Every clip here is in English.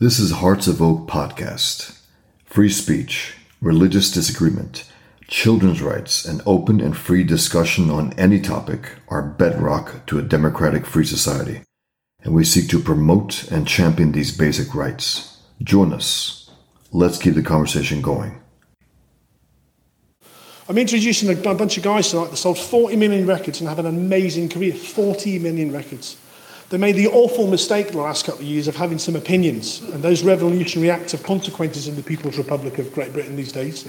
This is Hearts of Oak Podcast. Free speech, religious disagreement, children's rights, and open and free discussion on any topic are bedrock to a democratic free society, and we seek to promote and champion these basic rights. Join us. Let's keep the conversation going. I'm introducing a bunch of guys tonight that sold 40 million records and have an amazing career. 40 million records. They made the awful mistake in the last couple of years of having some opinions, and those revolutionary acts have consequences in the People's Republic of Great Britain these days.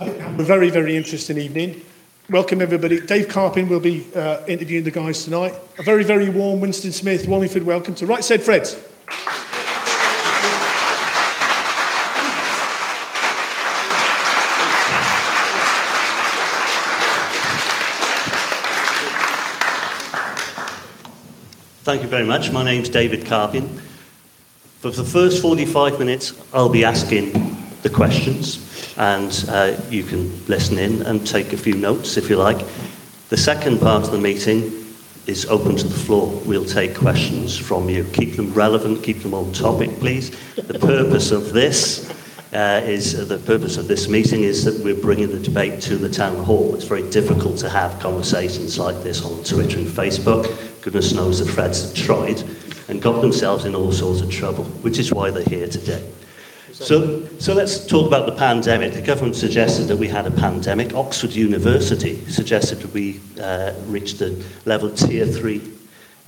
A very, very interesting evening. Welcome, everybody. Dave Carpin will be uh, interviewing the guys tonight. A very, very warm Winston Smith, Wallingford welcome to Right Said Fred. Thank you very much. My name's David Carpin. For the first 45 minutes, I'll be asking the questions, and uh, you can listen in and take a few notes if you like. The second part of the meeting is open to the floor. We'll take questions from you. Keep them relevant, keep them on topic, please. The purpose of this uh, is uh, the purpose of this meeting is that we're bringing the debate to the town hall. It's very difficult to have conversations like this on Twitter and Facebook. Goodness knows the Freds have tried and got themselves in all sorts of trouble, which is why they're here today. So, so let's talk about the pandemic. The government suggested that we had a pandemic. Oxford University suggested that we uh, reached the level tier three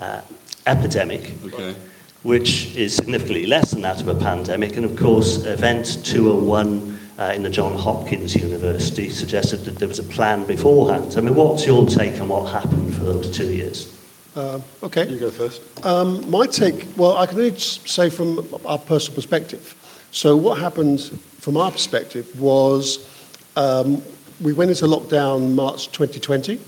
uh, epidemic, Okay. which is significantly less than that of a pandemic. And of course, Event 201 uh, in the John Hopkins University suggested that there was a plan beforehand. I mean, what's your take on what happened for those two years? Uh, okay. You go first. Um, my take, well, I can only say from our personal perspective. So, what happened from our perspective was um, we went into lockdown March 2020,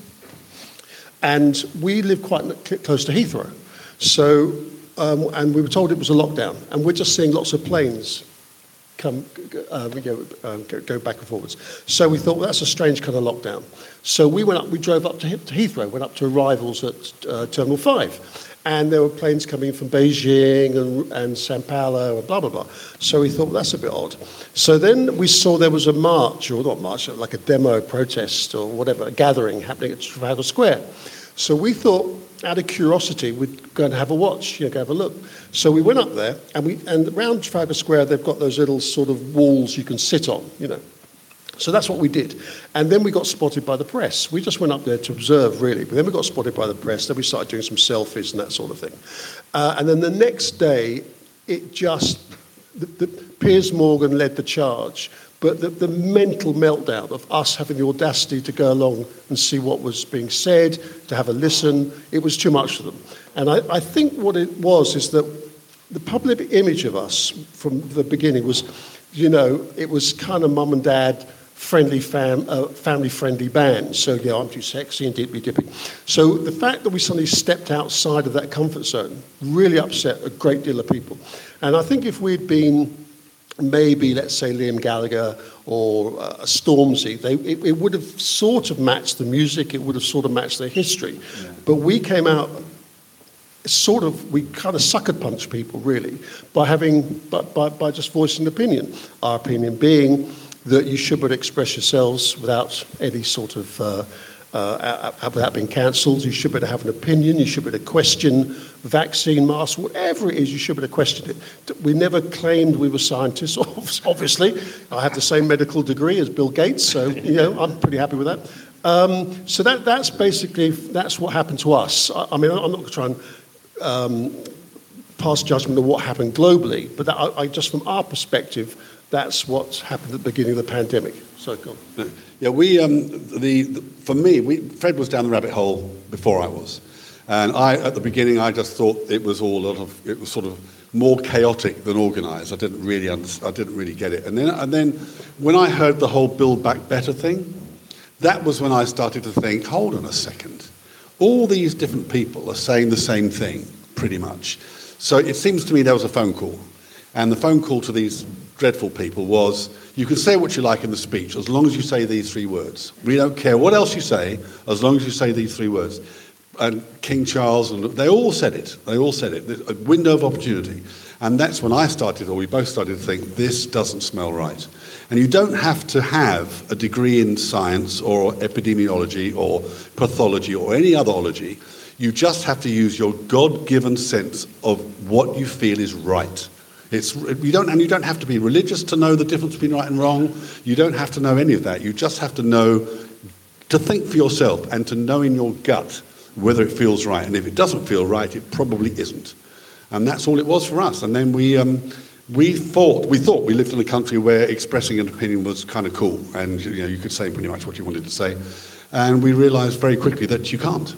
and we live quite close to Heathrow. So, um, and we were told it was a lockdown, and we're just seeing lots of planes come, uh, go, um, go, go back and forwards. So we thought, well, that's a strange kind of lockdown. So we went up, we drove up to, to Heathrow, went up to arrivals at uh, Terminal 5. And there were planes coming from Beijing and, and Sao Paulo and blah, blah, blah. So we thought, well, that's a bit odd. So then we saw there was a march, or not march, like a demo protest or whatever, a gathering happening at Trafalgar Square. So we thought, out of curiosity, we'd go and have a watch, you know, go have a look. So we went up there, and we and around Trafalgar Square, they've got those little sort of walls you can sit on, you know. So that's what we did. And then we got spotted by the press. We just went up there to observe, really. But then we got spotted by the press. Then we started doing some selfies and that sort of thing. Uh, and then the next day, it just, the, the, Piers Morgan led the charge. But the, the mental meltdown of us having the audacity to go along and see what was being said, to have a listen, it was too much for them. And I, I think what it was is that the public image of us from the beginning was, you know, it was kind of mum and dad friendly fam, uh, family friendly band. So yeah, I'm too sexy and deeply dippy. So the fact that we suddenly stepped outside of that comfort zone really upset a great deal of people. And I think if we'd been maybe let's say Liam Gallagher or uh, Stormzy, they, it, it would have sort of matched the music, it would have sort of matched their history. But we came out sort of we kind of sucker punch people really by having by, by, by just voicing an opinion our opinion being that you should to express yourselves without any sort of uh, uh, uh, without being cancelled. You should be able to have an opinion. You should be able to question vaccine masks whatever it is you should be able to question it. We never claimed we were scientists obviously. I have the same medical degree as bill gates so you know i'm pretty happy with that. Um, so that, that's basically that's what happened to us. I, I mean i'm not going to try and um, pass judgment on what happened globally, but that, I, I, just from our perspective, that's what happened at the beginning of the pandemic. So, go on. Yeah, we, um, the, the, for me, we, Fred was down the rabbit hole before I was. And I, at the beginning, I just thought it was all a lot of, it was sort of more chaotic than organised. I didn't really, under, I didn't really get it. And then, and then when I heard the whole Build Back Better thing, that was when I started to think, hold on a second. All these different people are saying the same thing, pretty much. So it seems to me there was a phone call. And the phone call to these dreadful people was you can say what you like in the speech as long as you say these three words. We don't care what else you say as long as you say these three words. And King Charles, and they all said it. They all said it. A window of opportunity. And that's when I started, or we both started to think, this doesn't smell right. And you don't have to have a degree in science or epidemiology or pathology or any other ology. You just have to use your God given sense of what you feel is right. It's, you don't, and you don't have to be religious to know the difference between right and wrong. You don't have to know any of that. You just have to know, to think for yourself and to know in your gut whether it feels right. And if it doesn't feel right, it probably isn't. And that's all it was for us. And then we, um, we thought we thought we lived in a country where expressing an opinion was kind of cool, and you know you could say pretty much what you wanted to say. And we realised very quickly that you can't.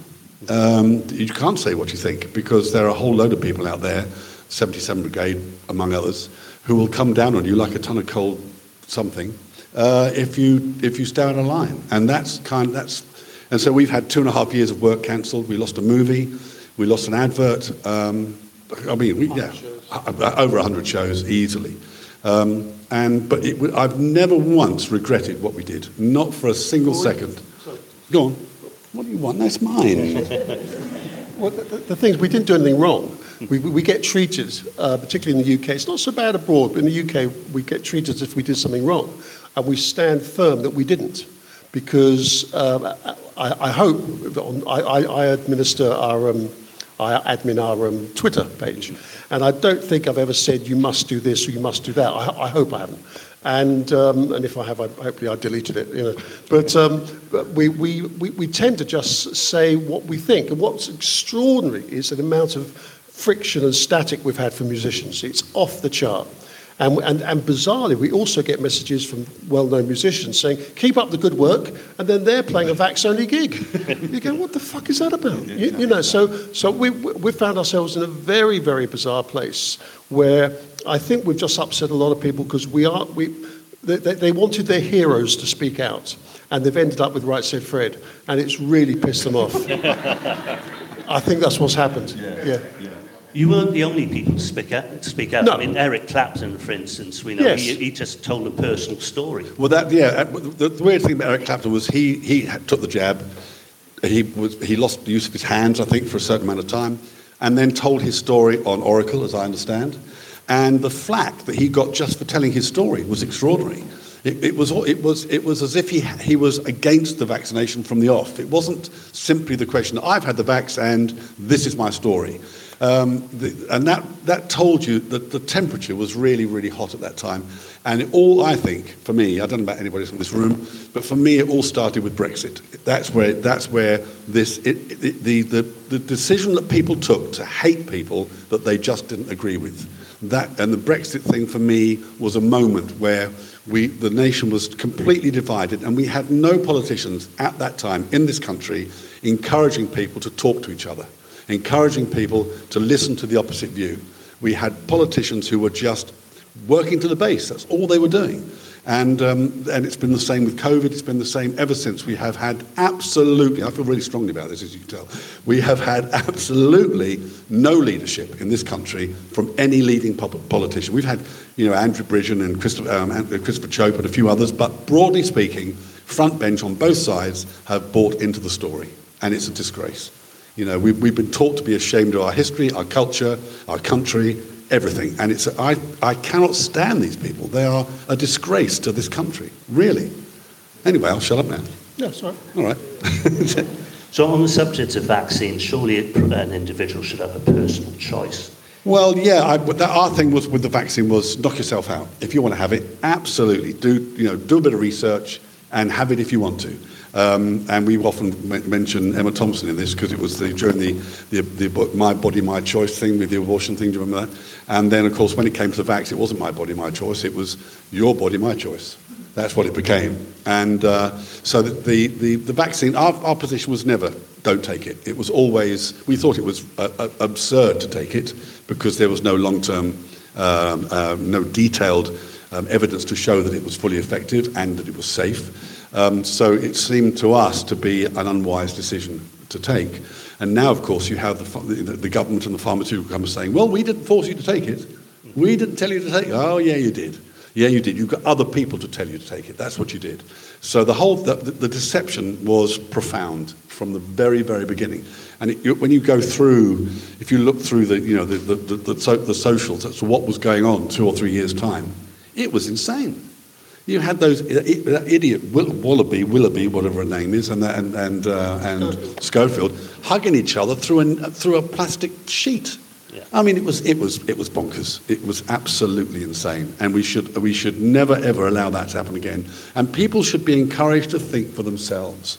Um, you can't say what you think because there are a whole load of people out there, 77 Brigade among others, who will come down on you like a ton of cold something uh, if you if you stay out of line. And that's kind that's and so we've had two and a half years of work cancelled. We lost a movie, we lost an advert. Um, I mean, we, yeah, over 100 shows easily. Um, and, but it, I've never once regretted what we did, not for a single second. Go on. What do you want? That's mine. well, the, the thing is, we didn't do anything wrong. We, we get treated, uh, particularly in the UK, it's not so bad abroad, but in the UK, we get treated as if we did something wrong. And we stand firm that we didn't. Because uh, I, I, hope, I, I, administer our um, I admin our um, Twitter page. And I don't think I've ever said you must do this or you must do that. I, I hope I haven't. And, um, and if I have, I, hopefully I deleted it. You know. But, um, but we, we, we, we tend to just say what we think. And what's extraordinary is the amount of friction and static we've had from musicians. It's off the chart. And, and, and bizarrely, we also get messages from well known musicians saying, keep up the good work, and then they're playing a Vax only gig. you go, what the fuck is that about? You, you, know, so, so we, we found ourselves in a very, very bizarre place where I think we've just upset a lot of people because we are, we, they, they wanted their heroes to speak out, and they've ended up with Right Said Fred, and it's really pissed them off. I think that's what's happened. yeah. yeah. yeah. You weren't the only people to speak out. speak out. No. I mean, Eric Clapton, for instance, we know yes. he, he, just told a personal story. Well, that yeah. The, the weird thing about Eric Clapton was he he took the jab. He was he lost the use of his hands, I think, for a certain amount of time, and then told his story on Oracle, as I understand. And the flack that he got just for telling his story was extraordinary. It, it, was, it, was, it was as if he, he was against the vaccination from the off. It wasn't simply the question, I've had the vax and this is my story. Um, the, and that, that told you that the temperature was really, really hot at that time. And it all, I think, for me, I don't know about anybody in this room, but for me, it all started with Brexit. That's where, that's where this, it, it, the, the, the decision that people took to hate people that they just didn't agree with. That, and the Brexit thing for me was a moment where we, the nation was completely divided, and we had no politicians at that time in this country encouraging people to talk to each other encouraging people to listen to the opposite view. We had politicians who were just working to the base. That's all they were doing. And, um, and it's been the same with COVID. It's been the same ever since. We have had absolutely, I feel really strongly about this, as you can tell, we have had absolutely no leadership in this country from any leading politician. We've had, you know, Andrew Bridgen and Christopher, um, Christopher Chope and a few others, but broadly speaking, front bench on both sides have bought into the story, and it's a disgrace. You know, we've, we've been taught to be ashamed of our history, our culture, our country, everything. And it's, I, I cannot stand these people. They are a disgrace to this country, really. Anyway, I'll shut up now. Yeah, sorry. All right. so, on the subject of vaccines, surely an individual should have a personal choice. Well, yeah, I, that, our thing was with the vaccine was knock yourself out. If you want to have it, absolutely do. You know, do a bit of research and have it if you want to. Um, and we often mention Emma Thompson in this because it was the, during the, the, the, My Body, My Choice thing with the abortion thing. Do you remember that? And then, of course, when it came to the vax, it wasn't My Body, My Choice. It was Your Body, My Choice. That's what it became. And uh, so the, the, the, the vaccine, our, our position was never don't take it. It was always, we thought it was uh, uh, absurd to take it because there was no long term, um, uh, no detailed um, evidence to show that it was fully effective and that it was safe. Um, so it seemed to us to be an unwise decision to take. And now, of course, you have the, government and the pharmaceutical companies saying, well, we didn't force you to take it. We didn't tell you to take it. Oh, yeah, you did. Yeah, you did. You got other people to tell you to take it. That's what you did. So the whole deception was profound from the very very beginning. And when you go through, if you look through the you know the socials, that's what was going on two or three years time. It was insane. You had those that idiot Wallaby, Willoughby, whatever her name is, and and and, uh, and Schofield hugging each other through a through a plastic sheet. Yeah. I mean, it was it was it was bonkers. It was absolutely insane, and we should we should never ever allow that to happen again. And people should be encouraged to think for themselves.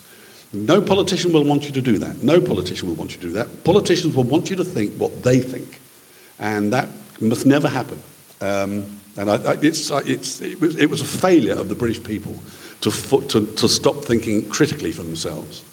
No politician will want you to do that. No politician will want you to do that. Politicians will want you to think what they think, and that must never happen. Um, and I, I, it's, it's, it, was, it was a failure of the British people to, to, to stop thinking critically for themselves.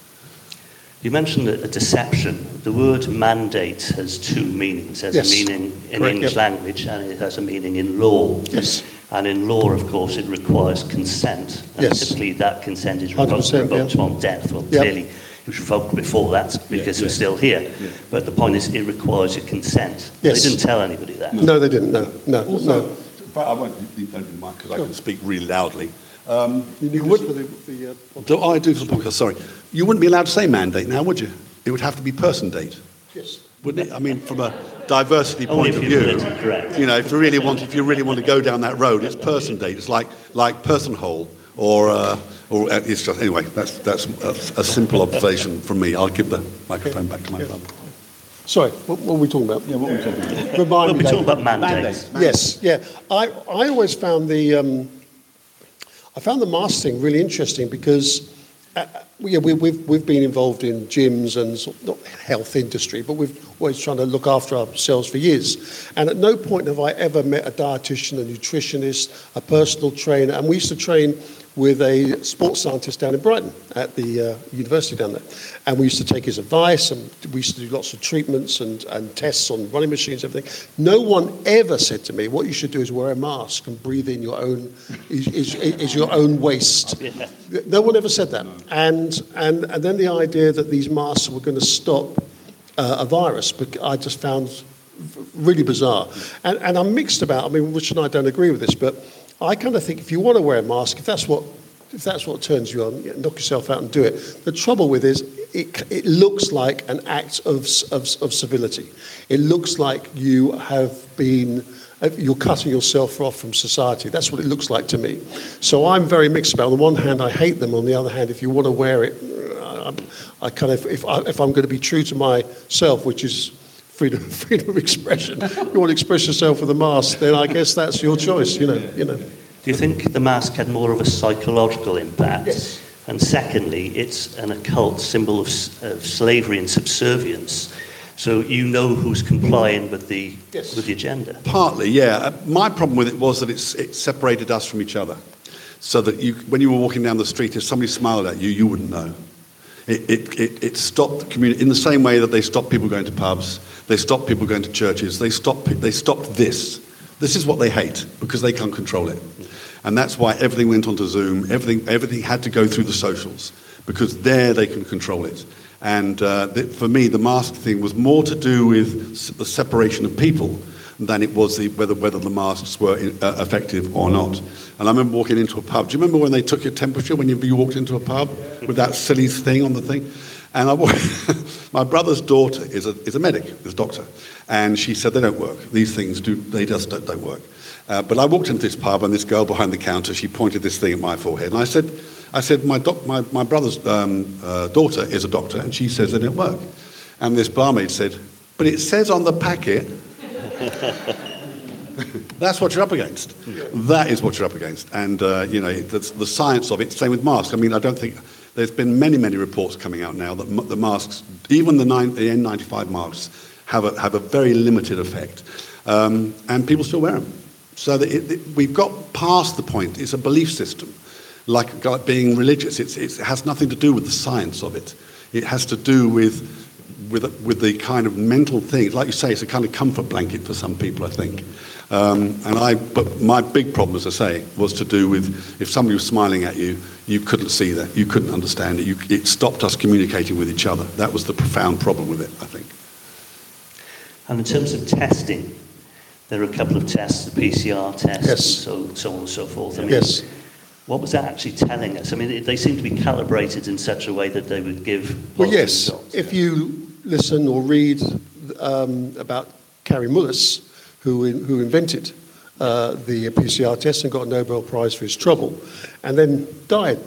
You mentioned a, a deception. The word mandate has two meanings. It has Yes. a meaning in Correct, English yep. language and it has a meaning in law. Yes. And in law, of course, it requires consent. And Yes. typically that consent is revoked, 100%, revoked yeah. on death. Well, Yep. clearly it was revoked before that because we're still here. But the point is it requires your consent. Yes. They didn't tell anybody that. No, they didn't. No, no, Also, no. But I won't need don't need mic because I can speak really loudly. Um, You need this for the, the uh, do, I do for the podcast. Sorry, you wouldn't be allowed to say mandate now, would you? It would have to be person date, yes. wouldn't it? I mean, from a diversity Only point of if you're view, correct. you know, if you really want, if you really want to go down that road, it's person date. It's like like person hole, or uh, or uh, it's just anyway. That's that's a, a simple observation from me. I'll give the microphone back to my brother. Sorry, what, what were we talking about? Yeah, what were we talking about? Remind Well, me. we're talking David. about mandates. Yes, yeah. I, I always found the um, I found the mask thing really interesting because uh, yeah, we, we've we've been involved in gyms and sort of, not health industry, but we've always trying to look after ourselves for years. And at no point have I ever met a dietitian, a nutritionist, a personal trainer, and we used to train with a sports scientist down in Brighton at the uh, university down there. And we used to take his advice and we used to do lots of treatments and, and tests on running machines, everything. No one ever said to me, what you should do is wear a mask and breathe in your own, is, is, is your own waste. No one ever said that. And, and, and then the idea that these masks were going to stop uh, a virus, but I just found really bizarre. And, and I'm mixed about, I mean, Richard and I don't agree with this, but I kind of think if you want to wear a mask, if that's what, if that's what turns you on, yeah, knock yourself out and do it. The trouble with it is it, it looks like an act of, of, of civility. It looks like you have been, you're cutting yourself off from society. That's what it looks like to me. So I'm very mixed about it. On the one hand, I hate them. On the other hand, if you want to wear it, uh, I, I kind of, if, I, if I'm going to be true to myself, which is freedom, freedom of expression, you want to express yourself with a mask, then I guess that's your choice, you know. You know. Do you think the mask had more of a psychological impact? Yes. And secondly, it's an occult symbol of, of slavery and subservience. So you know who's complying with the, Yes. with the agenda. Partly, yeah. Uh, My problem with it was that it's, it separated us from each other. So that you, when you were walking down the street, if somebody smiled at you, you wouldn't know. It, it, it, stopped the community in the same way that they stopped people going to pubs, they stopped people going to churches, they stopped, they stopped this. This is what they hate because they can't control it. And that's why everything went onto Zoom, everything, everything had to go through the socials because there they can control it. And uh, the, for me, the mask thing was more to do with the separation of people than it was the, whether, whether the masks were uh, effective or not. And I remember walking into a pub. Do you remember when they took your temperature when you, you walked into a pub with that silly thing on the thing? And I, my brother's daughter is a, is a medic, is a doctor, and she said they don't work. These things do, they just don't, don't work. Uh, but I walked into this pub, and this girl behind the counter, she pointed this thing at my forehead, and I said, I said, my, doc, my, my brother's um, uh, daughter is a doctor, and she says they don't work. And this barmaid said, but it says on the packet that's what you're up against. That is what you're up against. And, uh, you know, the, science of it, same with masks. I mean, I don't think, there's been many, many reports coming out now that m- the masks, even the, nine, the N95 masks, have a, have a very limited effect. Um, and people still wear them. So that it, it- we've got past the point. It's a belief system. Like, like being religious, it's, it has nothing to do with the science of it. It has to do with, with, with the kind of mental thing. Like you say, it's a kind of comfort blanket for some people, I think. Um, and I, but my big problem, as I say, was to do with if somebody was smiling at you, you couldn't see that, you couldn't understand it. You, it stopped us communicating with each other. That was the profound problem with it, I think. And in terms of testing, there are a couple of tests, the PCR test, Yes. so, so on and so forth. I mean, Yes. What was that actually telling us? I mean, they seem to be calibrated in such a way that they would give Well, positive yes. results. If you listen or read um, about Kary Mullis, who, in, who invented uh, the PCR test and got a Nobel Prize for his trouble, and then died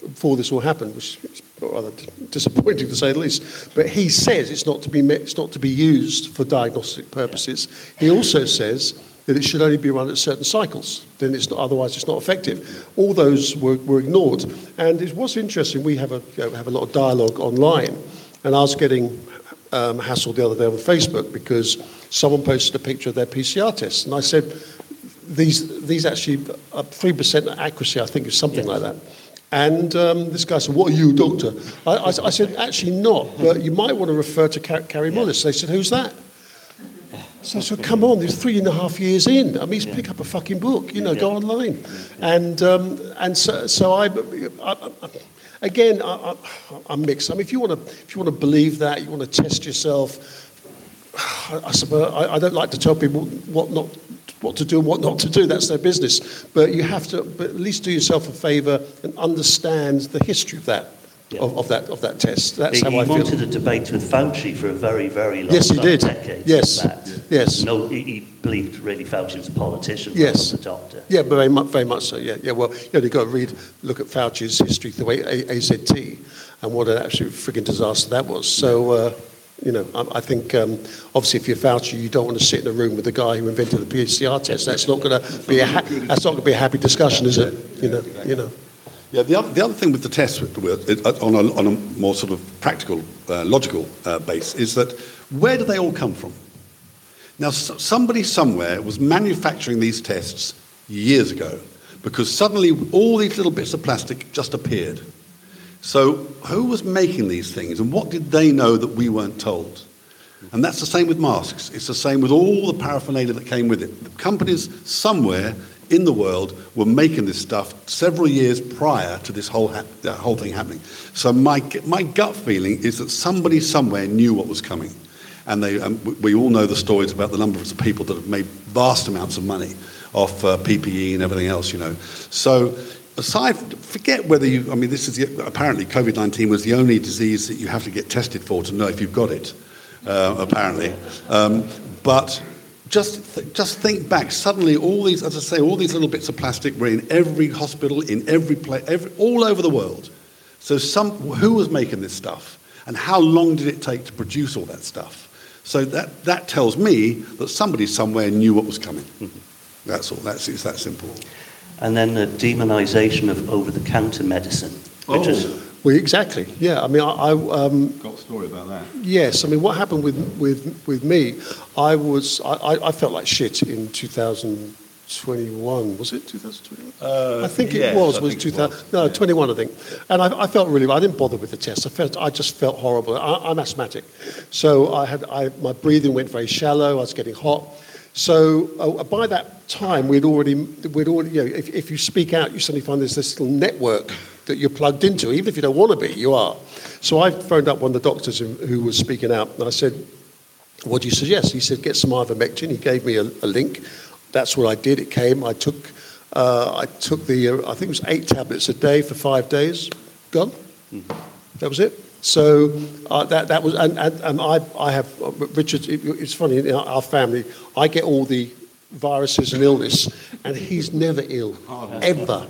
before this all happened, which is rather disappointing to say the least. But he says it's not to be, me- it's not to be used for diagnostic purposes. He also says that it should only be run at certain cycles. Then it's not, otherwise it's not effective. All those were, were ignored. And it was interesting. We have a, you know, have a lot of dialogue online, and I was getting um, hassled the other day on Facebook because someone posted a picture of their PCR test, and I said, these, these actually are 3% accuracy, I think, is something like that. And um, this guy said, What are you, doctor? I, I, I said, Actually, not, but you might want to refer to Car- Kary Mullis. They said, Who's that? So I said, Come on, there's three and a half years in. I mean, he's pick up a fucking book, you know, go online. And, um, and so, so I, I, I again, I, I'm mixed. I mean, if you, want to, if you want to believe that, you want to test yourself, I, I suppose I, I don't like to tell people what not what to do and what not to do. That's their business. But you have to, but at least do yourself a favour and understand the history of that Yeah. of, of that of that test. That's He, how I feel. He wanted a debate with Fauci for a very, very long time Yes, he did. decades. Yes. Yes. No, he, he believed really Fauci was a politician Yes. than a doctor. Yeah, but very much, very much so. Yeah, yeah. Well, you know, you've got to read, look at Fauci's history through A- A- AZT, and what an absolute frigging disaster that was. So, uh, you know, I, I think um, obviously if you're Fauci, you don't want to sit in a room with the guy who invented the PCR test. That's not going to be a ha- that's not going to be a happy discussion, is it? You know, you know. Yeah, the other, the other thing with the tests with- with- on, a, on a more sort of practical, uh, logical uh, base is that where do they all come from? Now, s- somebody somewhere was manufacturing these tests years ago because suddenly all these little bits of plastic just appeared. So, who was making these things and what did they know that we weren't told? And that's the same with masks. It's the same with all the paraphernalia that came with it. The companies somewhere in the world were making this stuff several years prior to this whole, uh, whole thing happening. So my, my gut feeling is that somebody somewhere knew what was coming. And they, we- we all know the stories about the number of people that have made vast amounts of money off uh, PPE and everything else, you know. So aside, forget whether you, I mean, this is the, apparently COVID-19 was the only disease that you have to get tested for to know if you've got it, uh, apparently. Um, but just, th- just think back. Suddenly, all these, as I say, all these little bits of plastic were in every hospital, in every place, every, all over the world. So, some, who was making this stuff, and how long did it take to produce all that stuff? So that, that tells me that somebody somewhere knew what was coming. Mm-hmm. That's all. That's it's that simple. And then the demonisation of over-the-counter medicine, which Oh. is Well, exactly. Yeah. I mean, I, I um, Got a story about that. Yes, I mean, what happened with with with me? I was I, I- felt like shit in 2021. Was it 2021? Uh, I think yes, it was. I Was 2000? No, yeah. 21, I think. And I, I felt really. I didn't bother with the test. I felt I just felt horrible. I, I'm asthmatic, so I had I, my breathing went very shallow. I was getting hot. So uh, by that time, we'd already we'd already. You know, if, if you speak out, you suddenly find there's this little network that you're plugged into. Even if you don't want to be, you are. So I phoned up one of the doctors who, who was speaking out, and I said, what do you suggest? He said, get some ivermectin. He gave me a, a link. That's what I did. It came. I took, uh, I took the, uh, I think it was eight tablets a day for five days. Gone. That was it. So uh, that, that was, and, and, and I, I have, uh, Richard, it, it's funny, in our family, I get all the viruses and illness, and he's never ill, ever.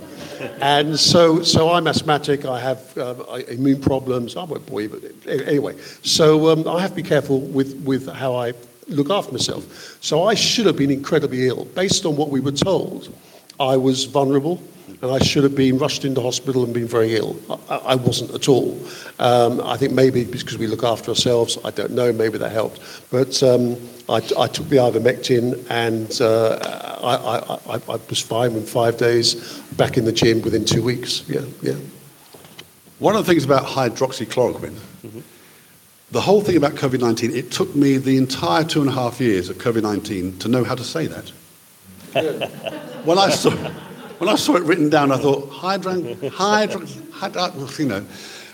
And so, so I'm asthmatic, I have uh, immune problems, I won't bore you, but anyway. So um, I have to be careful with, with how I look after myself. So I should have been incredibly ill. Based on what we were told, I was vulnerable and I should have been rushed into hospital and been very ill. I, I wasn't at all. Um, I think maybe because we look after ourselves, I don't know, maybe that helped. But um, I, I took the ivermectin and uh, I, I, I, I was fine in five days, back in the gym within two weeks. Yeah, yeah. One of the things about hydroxychloroquine, the whole thing about COVID 19, it took me the entire two and a half years of COVID 19 to know how to say that. when, I saw, when I saw it written down, I thought, hydran, hydra, hydra, you know.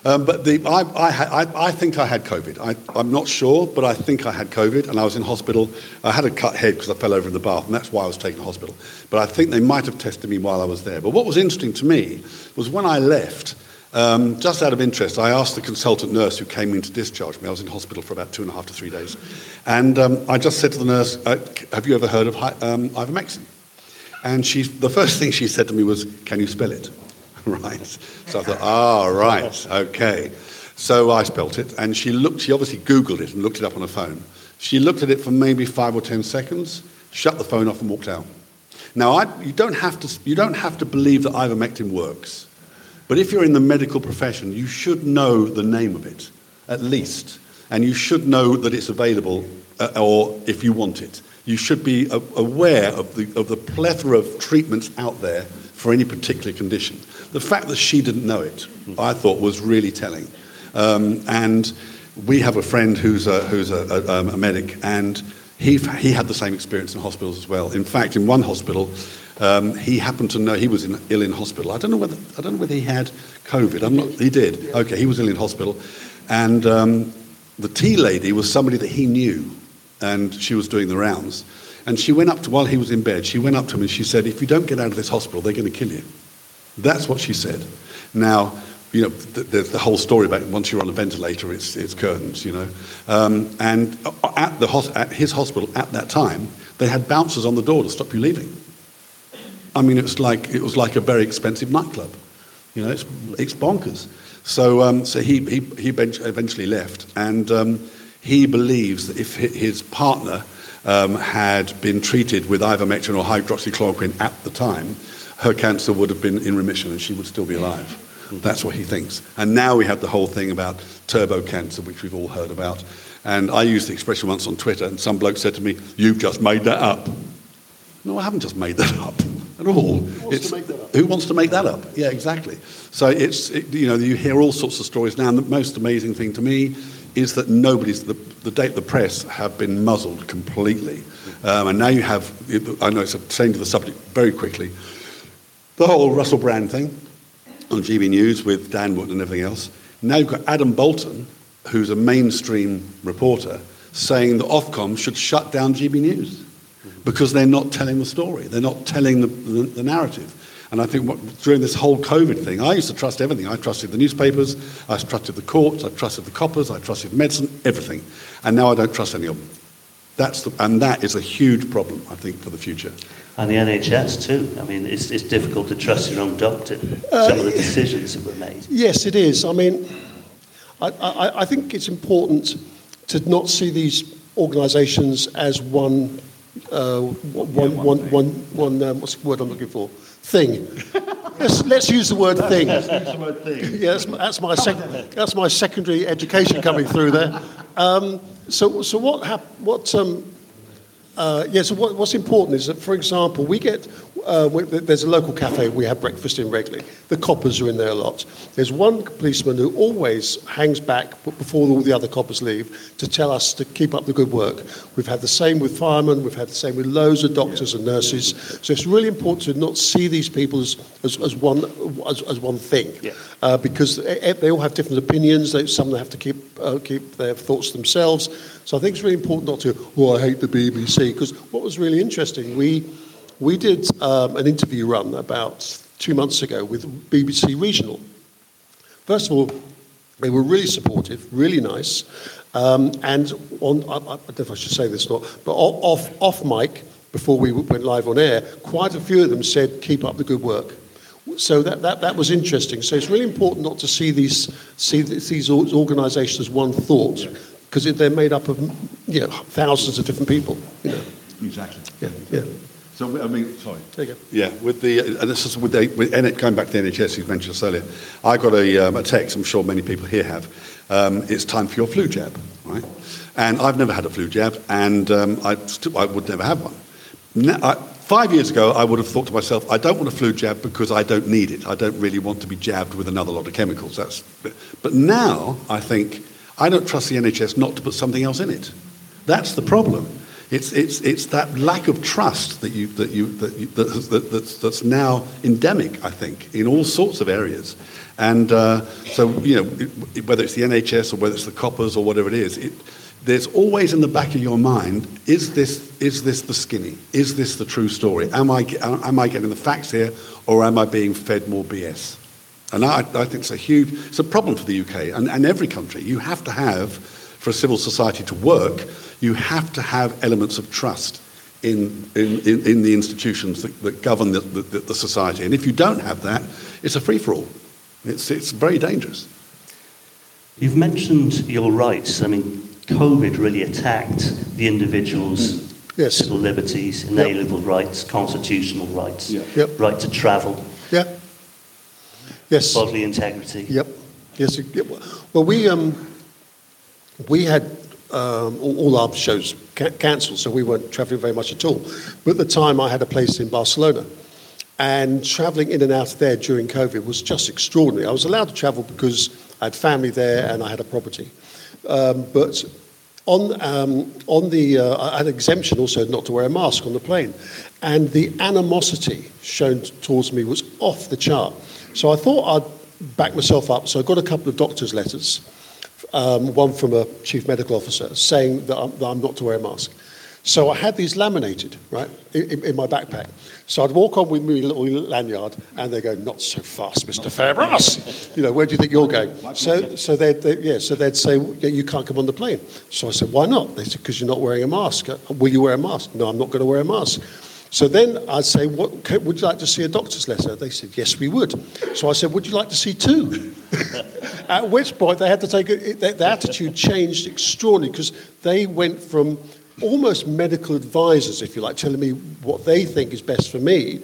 Um, but the, I, I, I, I think I had COVID. I, I'm not sure, but I think I had COVID, and I was in hospital. I had a cut head because I fell over in the bath, and that's why I was taken to hospital. But I think they might have tested me while I was there. But what was interesting to me was when I left, um, just out of interest, I asked the consultant nurse who came in to discharge me. I was in hospital for about two and a half to three days. And um, I just said to the nurse, uh, Have you ever heard of um, ivermectin? And she, the first thing she said to me was, Can you spell it? right. So I thought, Ah, right, okay. So I spelt it, and she looked, she obviously Googled it and looked it up on her phone. She looked at it for maybe five or ten seconds, shut the phone off, and walked out. Now, I, you, don't have to, you don't have to believe that ivermectin works. But if you're in the medical profession, you should know the name of it, at least. And you should know that it's available, uh, or if you want it. You should be aware of the, of the plethora of treatments out there for any particular condition. The fact that she didn't know it, I thought, was really telling. Um, and we have a friend who's a, who's a, a, um, a medic, and he, he had the same experience in hospitals as well. In fact, in one hospital, um, he happened to know he was in, ill in hospital. I don't know whether I don't know whether he had COVID. I'm not. He did. Okay, he was ill in hospital, and um, the tea lady was somebody that he knew, and she was doing the rounds. And she went up to while he was in bed. She went up to him and she said, "If you don't get out of this hospital, they're going to kill you." That's what she said. Now, you know, th- there's the whole story about once you're on a ventilator, it's, it's curtains, you know. Um, and at, the at his hospital at that time, they had bouncers on the door to stop you leaving. I mean, it was like, it was like a very expensive nightclub. You know, it's, it's bonkers. So, um, so he, he, he eventually left, and um, he believes that if his partner um, had been treated with ivermectin or hydroxychloroquine at the time, her cancer would have been in remission and she would still be alive. That's what he thinks. And now we have the whole thing about turbo cancer, which we've all heard about. And I used the expression once on Twitter, and some bloke said to me, You've just made that up. No, I haven't just made that up at all. Who wants to make that up? Who wants to make that up? Yeah, exactly. So it's, it, you know, you hear all sorts of stories now, and the most amazing thing to me is that nobody's, the, the date the press have been muzzled completely. Um, and now you have, I know it's a change of the subject very quickly, the whole Russell Brand thing on GB News with Dan Wootton and everything else. Now you've got Adam Boulton, who's a mainstream reporter, saying that Ofcom should shut down GB News because they're not telling the story. They're not telling the, the, the narrative. And I think what, during this whole COVID thing, I used to trust everything. I trusted the newspapers, I trusted the courts, I trusted the coppers, I trusted medicine, everything. And now I don't trust any of them. That's the, and that is a huge problem, I think, for the future. And the NHS too. I mean, it's, it's difficult to trust your own doctor. Some of the decisions that were made. Yes, it is. I mean, I, I, I think it's important to not see these organisations as one, uh, one, one, one, one um, what's the word I'm looking for? Thing. let's, let's use the word thing. Yeah, that's, my- that's, my sec- that's my secondary education coming through there. Um, so, so what, hap- what um, uh, yeah, so what, what's important is that, for example, we get, uh, we, there's a local cafe we have breakfast in regularly. The coppers are in there a lot. There's one policeman who always hangs back before all the other coppers leave to tell us to keep up the good work. We've had the same with firemen, we've had the same with loads of doctors and nurses. So it's really important to not see these people as, as, as, one, as, as one thing. Yeah. Uh, because they, they all have different opinions. They, some have to keep, uh, keep their thoughts themselves. So I think it's really important not to, oh, I hate the BBC. Because what was really interesting, we, we did um, an interview run about two months ago with BBC Regional. First of all, they were really supportive, really nice. Um, and on, I, I don't know if I should say this or not, but off, off mic, before we went live on air, quite a few of them said, keep up the good work. So that, that, that was interesting. So it's really important not to see these, see these organisations as one thought, because they're made up of you know, thousands of different people. You know. Exactly. Yeah, yeah. So, I mean, sorry. There you go. Yeah, with the, and this is with, the, with N- going back to the NHS, you mentioned this earlier, I got a, um, a text, I'm sure many people here have, um, it's time for your flu jab, right? And I've never had a flu jab, and um, I, st- I would never have one. Now, I, five years ago, I would have thought to myself, I don't want a flu jab because I don't need it. I don't really want to be jabbed with another lot of chemicals. That's, but now, I think, I don't trust the NHS not to put something else in it. That's the problem. It's, it's, it's that lack of trust that you, that you, that you, that, that, that's, that's now endemic, I think, in all sorts of areas. And uh, so, you know, it, whether it's the NHS or whether it's the coppers or whatever it is, it, there's always in the back of your mind, is this, is this the skinny? Is this the true story? Am I, am I getting the facts here or am I being fed more BS? And I, I think it's a huge, it's a problem for the UK and, and every country. You have to have, for a civil society to work, you have to have elements of trust in, in, in, in the institutions that, that govern the, the, the, society. And if you don't have that, it's a free for all. It's, it's very dangerous. You've mentioned your rights. I mean, COVID really attacked the individual's yes. civil liberties, inalienable yep. rights, constitutional rights, yep. right to travel. Yeah. Yes. Bodily integrity. Yep. Yes. Well, we um, we had um, all, our shows ca- cancelled, so we weren't travelling very much at all. But at the time, I had a place in Barcelona, and travelling in and out of there during COVID was just extraordinary. I was allowed to travel because I had family there and I had a property. Um, but on, um, on the, uh, I had exemption also not to wear a mask on the plane. And the animosity shown towards me was off the chart. So I thought I'd back myself up. So I got a couple of doctor's letters Um, one from a chief medical officer saying that I'm, that I'm, not to wear a mask. So I had these laminated, right, in, in, my backpack. So I'd walk on with my little lanyard, and they go, "Not so fast, Mr. Fairbrass. You know, where do you think you're going?" So, so they'd, they, yeah, so they'd say, yeah, "You can't come on the plane." So I said, "Why not?" They said, "Because you're not wearing a mask. Will you wear a mask?" No, I'm not going to wear a mask. So then I'd say, what, would you like to see a doctor's letter? They said, yes, we would. So I said, would you like to see two? At which point they had to take, a, the, the attitude changed extraordinarily because they went from almost medical advisors, if you like, telling me what they think is best for me,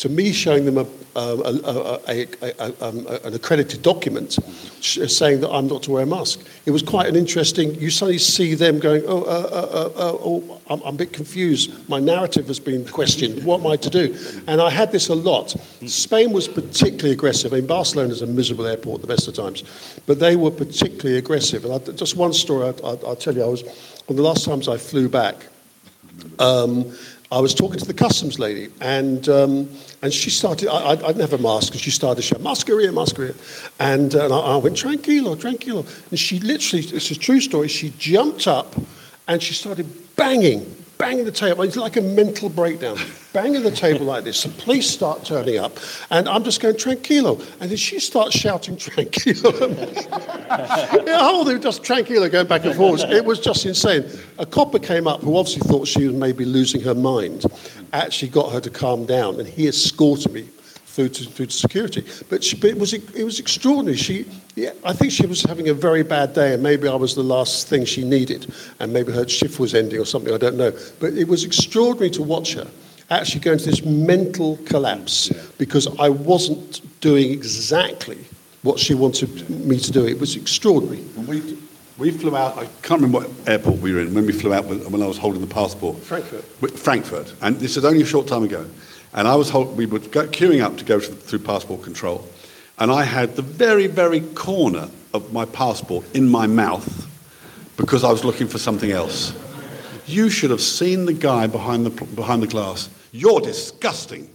to me showing them a, a, a, um, an accredited document saying that I'm not to wear a mask. It was quite an interesting, you suddenly see them going, oh, uh, uh, uh, uh, oh I'm, I'm, a bit confused. My narrative has been questioned. What am I to do? And I had this a lot. Spain was particularly aggressive. I mean, Barcelona is a miserable airport the best of times, but they were particularly aggressive. And I, just one story I, will tell you. I was, one of the last times I flew back, um, I was talking to the customs lady, and um, and she started. I, have a mask, and she started to shout "Masqueria, Masqueria," and, uh, and I, I, went "Tranquilo, tranquilo," and she literally, it's a true story. She jumped up, and she started banging banging the table. It's like a mental breakdown. banging the table like this. The police start turning up, and I'm just going, tranquilo. And then she starts shouting, tranquilo. the whole thing just tranquilo going back and forth. It was just insane. A copper came up who obviously thought she was maybe losing her mind, actually got her to calm down, and he escorted me through to security. But, she, but it, was, it was extraordinary. She, yeah, I think she was having a very bad day, and maybe I was the last thing she needed, and maybe her shift was ending or something, I don't know. But it was extraordinary to watch her actually go into this mental collapse because I wasn't doing exactly what she wanted me to do. It was extraordinary. We, we flew out, I can't remember what airport we were in when we flew out when I was holding the passport. Frankfurt. Frankfurt. And this is only a short time ago. And I was we were queuing up to go to, through passport control, and I had the very, very corner of my passport in my mouth because I was looking for something else. You should have seen the guy behind the, behind the glass. You're disgusting.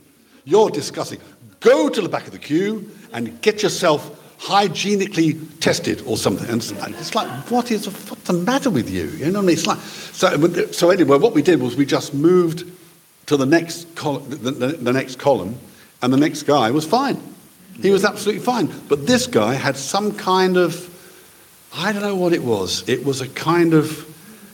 You're disgusting. Go to the back of the queue and get yourself hygienically tested or something. And it's like, what is what's the matter with you? You know what I mean? It's like, so, so anyway, what we did was we just moved to the next, col- the, the, the next column, and the next guy was fine. He was absolutely fine. But this guy had some kind of, I don't know what it was. It was a kind of,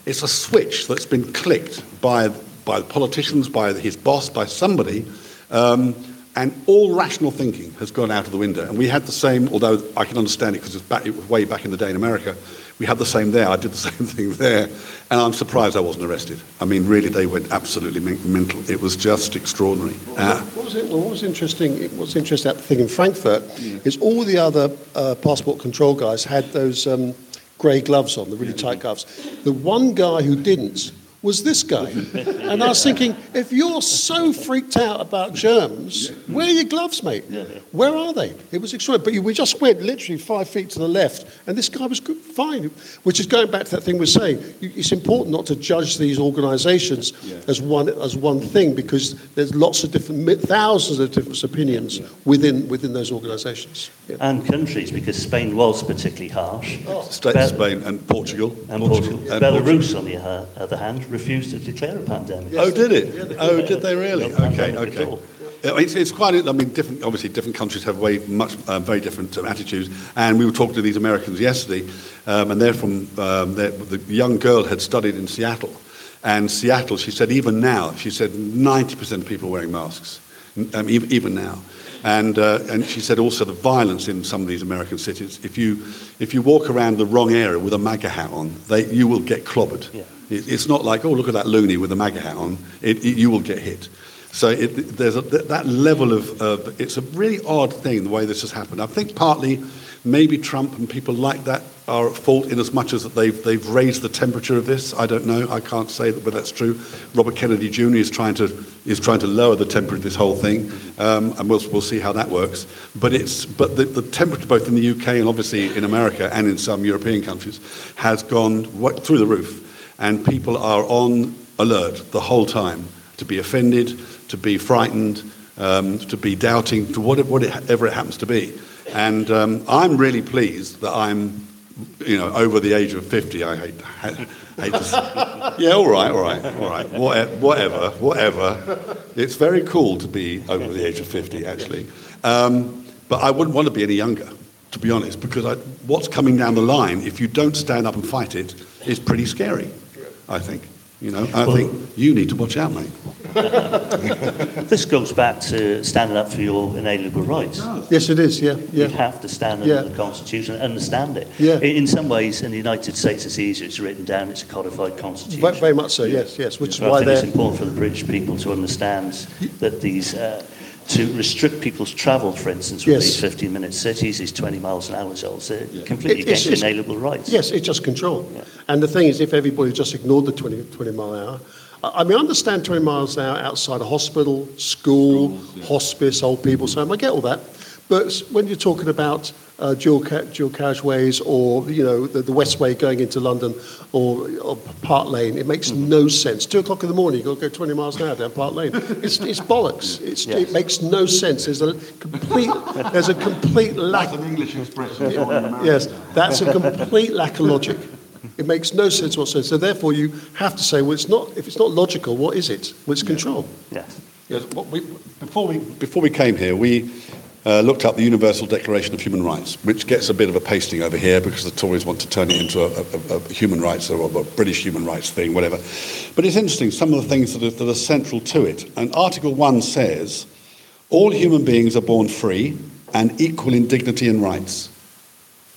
it's a switch that's been clicked by, by the politicians, by his boss, by somebody, um, and all rational thinking has gone out of the window. And we had the same, although I can understand it because it, it was way back in the day in America, we had the same there. I did the same thing there. And I'm surprised I wasn't arrested. I mean, really, they went absolutely mental. It was just extraordinary. Uh, what, was it, well, what was interesting, what's interesting about the thing in Frankfurt yeah. is all the other uh, passport control guys had those um, grey gloves on, the really tight gloves. The one guy who didn't was this guy. and I was thinking, if you're so freaked out about germs, where are your gloves, mate? Where are they? It was extraordinary. But we just went literally five feet to the left, and this guy was good, fine. Which is going back to that thing we are saying. It's important not to judge these organisations as one as one thing because there's lots of different, thousands of different opinions within within those organisations. Yeah. And countries, because Spain was particularly harsh. Oh. Spain and Portugal. And Portugal. Portugal. And Belarus, Portugal. on the other hand, refused to declare a pandemic. Yes. Oh, did it? Oh, did they really? okay, okay. It's, it's, quite. I mean, different. Obviously, different countries have way much, uh, very different um, attitudes. And we were talking to these Americans yesterday, um, and they're from. Um, they're, the young girl had studied in Seattle, and Seattle. She said even now, she said 90% of people are wearing masks, um, even, even now. And, uh, and she said also the violence in some of these American cities. If you, if you walk around the wrong area with a MAGA hat on, they, you will get clobbered. Yeah. It, it's not like, oh, look at that loony with a MAGA hat on. It, it, you will get hit. So it, there's a, that level of, uh, it's a really odd thing the way this has happened. I think partly maybe Trump and people like that are at fault in as much as that they've, they've raised the temperature of this. I don't know. I can't say that, but that's true. Robert Kennedy Jr. is trying to, is trying to lower the temperature of this whole thing, um, and we'll, we'll see how that works. But, it's, but the, the temperature, both in the UK and obviously in America and in some European countries, has gone through the roof. And people are on alert the whole time to be offended, to be frightened, um, to be doubting, to whatever it happens to be. And um, I'm really pleased that I'm, you know, over the age of 50. I hate, hate to say. Yeah, all right, all right, all right. Whatever whatever, whatever. It's very cool to be over the age of 50, actually. Um, but I wouldn't want to be any younger, to be honest, because I, what's coming down the line, if you don't stand up and fight it, is pretty scary, I think. You know, I well, think you need to watch out, mate. this goes back to standing up for your inalienable rights. Yes, it is. Yeah, yeah. You have to stand yeah. under the Constitution and understand it. Yeah. In some ways, in the United States, it's easier. It's written down. It's a codified Constitution. Very, very much so. Yes, yes. Which but is why I think it's important for the British people to understand that these. Uh, to restrict people's travel, for instance, with yes. these 15 minute cities, these 20 miles an hour zones, they're yeah. completely it, against inalienable rights. Yes, it's just control. Yeah. And the thing is, if everybody just ignored the 20, 20 mile an hour, I mean, I understand 20 miles an hour outside a hospital, school, Schools, yeah. hospice, old people's home, I get all that. But when you're talking about uh, dual, ca- dual carriageways or, you know, the, the Westway going into London or, or Park Lane, it makes mm-hmm. no sense. Two o'clock in the morning, you've got to go 20 miles an hour down Park Lane. It's, it's bollocks. It's, yes. It makes no sense. There's a complete, there's a complete lack... That's an English expression. yes, that's a complete lack of logic. It makes no sense whatsoever. So therefore, you have to say, well, it's not. If it's not logical, what is it? Well, it's control. Yes. yes we, before we before we came here, we. Uh, looked up the Universal Declaration of Human Rights, which gets a bit of a pasting over here because the Tories want to turn it into a, a, a human rights or a British human rights thing, whatever. But it's interesting, some of the things that are, that are central to it. And Article 1 says, all human beings are born free and equal in dignity and rights.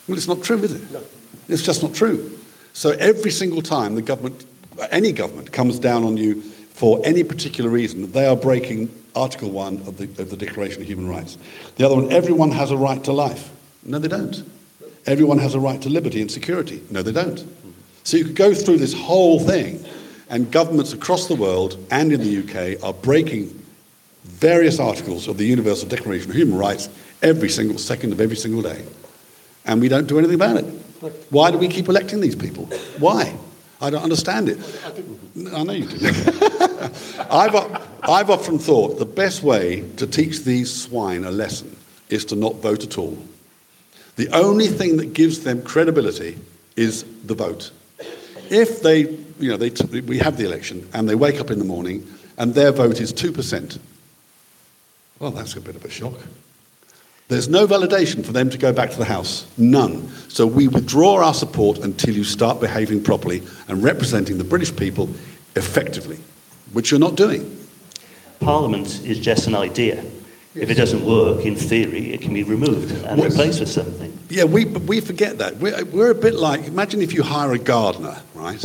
Well, it's not true, is it? No. It's just not true. So every single time the government, any government, comes down on you for any particular reason, they are breaking Article 1 of the, of the Declaration of Human Rights. The other one, everyone has a right to life. No, they don't. Everyone has a right to liberty and security. No, they don't. So you could go through this whole thing, and governments across the world and in the UK are breaking various articles of the Universal Declaration of Human Rights every single second of every single day. And we don't do anything about it. Why do we keep electing these people? Why? I don't understand it. I know you do. I've, I've often thought the best way to teach these swine a lesson is to not vote at all. The only thing that gives them credibility is the vote. If they, you know, they t- we have the election and they wake up in the morning and their vote is 2%, well, that's a bit of a shock. There's no validation for them to go back to the House. None. So we withdraw our support until you start behaving properly and representing the British people effectively, which you're not doing. Parliament is just an idea. If it doesn't work, in theory, it can be removed and well, replaced with something. Yeah, we, we forget that. We're, we're a bit like imagine if you hire a gardener, right?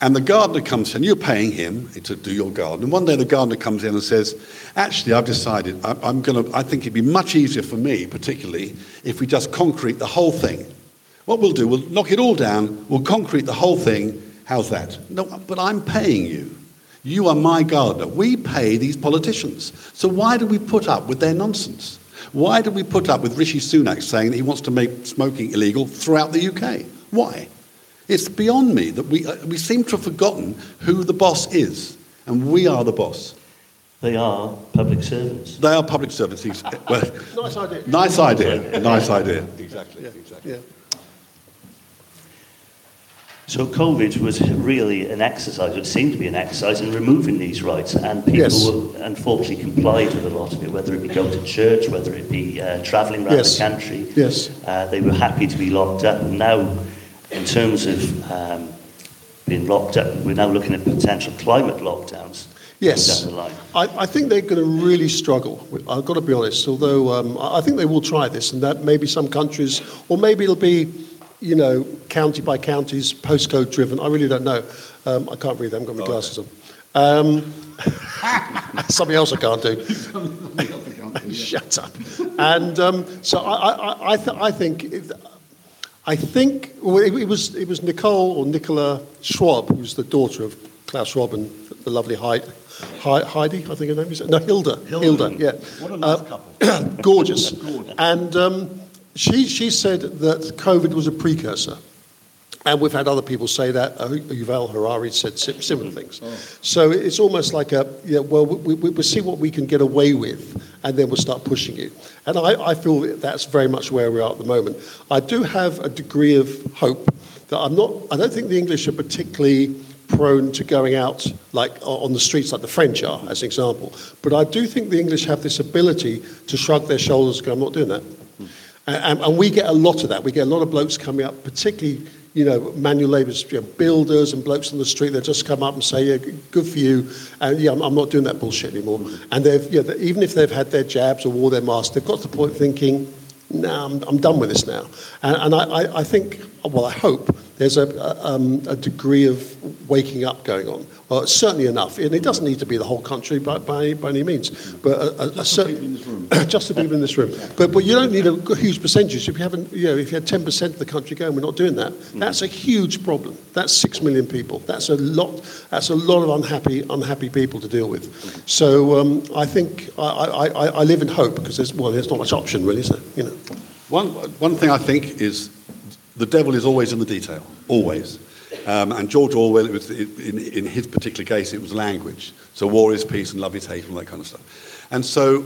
And the gardener comes in, you're paying him to do your garden. And one day the gardener comes in and says, Actually, I've decided I, I'm gonna, I think it'd be much easier for me, particularly, if we just concrete the whole thing. What we'll do, we'll knock it all down, we'll concrete the whole thing, How's that? No, but I'm paying you. You are my gardener. We pay these politicians. So why do we put up with their nonsense? Why do we put up with Rishi Sunak saying that he wants to make smoking illegal throughout the UK? Why? It's beyond me that we, uh, we seem to have forgotten who the boss is, and we are the boss. They are public servants. They are public servants. Well, Nice idea. nice idea. Nice idea. Exactly. Exactly. Yeah. So COVID was really an exercise, it seemed to be an exercise in removing these rights, and people Yes. were unfortunately complied with a lot of it, whether it be going to church, whether it be uh, travelling around Yes. the country. Yes. Uh, they were happy to be locked up. And now, in terms of um, being locked up, we're now looking at potential climate lockdowns Yes. down the line. I, I think they're going to really struggle. I've got to be honest. Although um, I think they will try this, and that maybe some countries, or maybe it'll be, you know, county by counties, postcode driven. I really don't know. Um, I can't read. them. I haven't got my glasses on. Um, something else I can't do. Shut up. And um, so I, I, I, th- I think. It, I think well, it, it was it was Nicole or Nicola Schwab, who's the daughter of Klaus Schwab and the lovely Heidi, Heidi I think her name is no Hilda Hilda, yeah What a nice Uh, gorgeous and um, she she said that COVID was a precursor. And we've had other people say that. Uh, Yuval Harari said similar things. So it's almost like a, yeah, well, we, we, we'll see what we can get away with, and then we'll start pushing you. And I, I feel that that's very much where we are at the moment. I do have a degree of hope that I'm not, I don't think the English are particularly prone to going out like on the streets like the French are, as an example. But I do think the English have this ability to shrug their shoulders and go, I'm not doing that. And, and we get a lot of that. We get a lot of blokes coming up, particularly, you know, manual labourers, you know, builders and blokes on the street. They just come up and say, yeah, good for you. And yeah, I'm, I'm not doing that bullshit anymore. And they've, yeah, even if they've had their jabs or wore their masks, they've got to the point of thinking, no, I'm, I'm done with this now. And, and I, I, I think, well, I hope there's a, a, um, a degree of waking up going on. Well, certainly enough. And it doesn't need to be the whole country by, by, by any means. But a, a, a certain, just the people in this room. But, but you don't need a huge percentage. If you haven't, you know, if you had 10% of the country going, we're not doing that. That's a huge problem. That's six million people. That's a lot. That's a lot of unhappy, unhappy people to deal with. So um, I think I, I, I, I live in hope because there's well, there's not much option really, is there? You know. One, one thing I think is the devil is always in the detail, always. Um, and George Orwell, it was, in, in his particular case, it was language. So war is peace and love is hate and all that kind of stuff. And so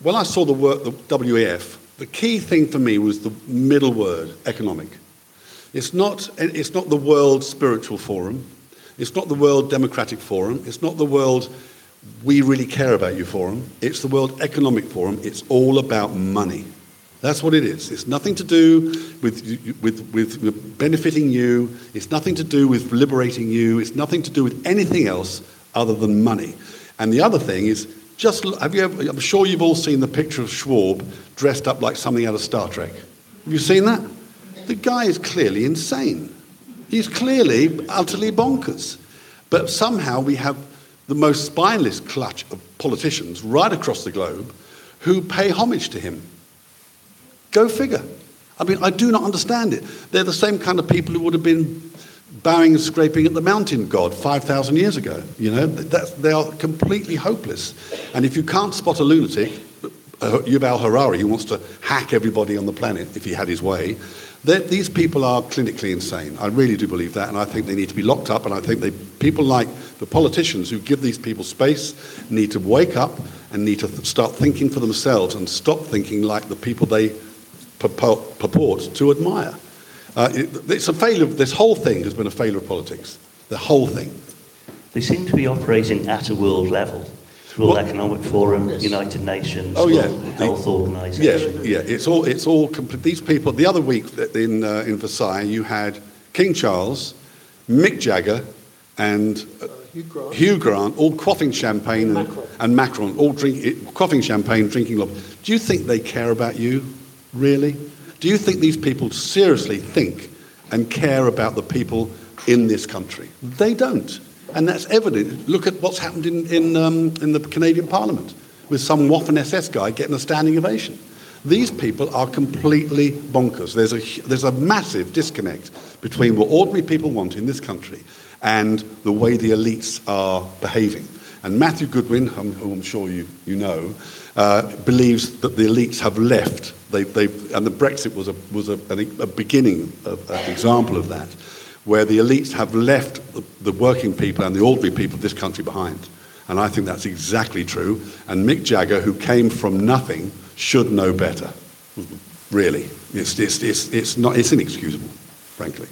when I saw the word, the WEF, the key thing for me was the middle word, economic. It's not, it's not the World Spiritual Forum. It's not the World Democratic Forum. It's not the World We Really Care About You Forum. It's the World Economic Forum. It's all about money. That's what it is. It's nothing to do with, with, with, benefiting you. It's nothing to do with liberating you. It's nothing to do with anything else other than money. And the other thing is, just have you ever, I'm sure you've all seen the picture of Schwab dressed up like something out of Star Trek. Have you seen that? The guy is clearly insane. He's clearly utterly bonkers. But somehow we have the most spineless clutch of politicians right across the globe who pay homage to him. Go figure. I mean, I do not understand it. They're the same kind of people who would have been bowing and scraping at the mountain god 5,000 years ago. You know, That's, they are completely hopeless. And if you can't spot a lunatic, uh, Yuval Harari, who wants to hack everybody on the planet if he had his way, these people are clinically insane. I really do believe that, and I think they need to be locked up. And I think they, people like the politicians who give these people space need to wake up and need to th- start thinking for themselves and stop thinking like the people they purport, purport to admire. Uh, it, it's a failure. This whole thing has been a failure of politics. The whole thing. They seem to be operating at a world level. World Well- Economic Forum, United Nations, Oh, yeah. World Health Yeah, Organization. yeah. yeah. It's all. It's all. Complete. These people. The other week in uh, in Versailles, you had King Charles, Mick Jagger, and uh, Hugh Grant. Hugh Grant, all quaffing champagne and Macron. and Macron, all drink, quaffing champagne, drinking love. Do you think they care about you, really? Do you think these people seriously think and care about the people in this country? They don't, and that's evident. Look at what's happened in in, um, in the Canadian Parliament with some Waffen SS guy getting a standing ovation. These people are completely bonkers. There's a, there's a massive disconnect between what ordinary people want in this country and the way the elites are behaving. And Matthew Goodwin, who I'm sure you, you know, uh, believes that the elites have left. They, they, and the Brexit was, a, was a, a beginning, of, an example of that, where the elites have left the, the working people and the ordinary people of this country behind. And I think that's exactly true. And Mick Jagger, who came from nothing, should know better. Really. It's, it's, it's, it's, not, it's inexcusable, frankly.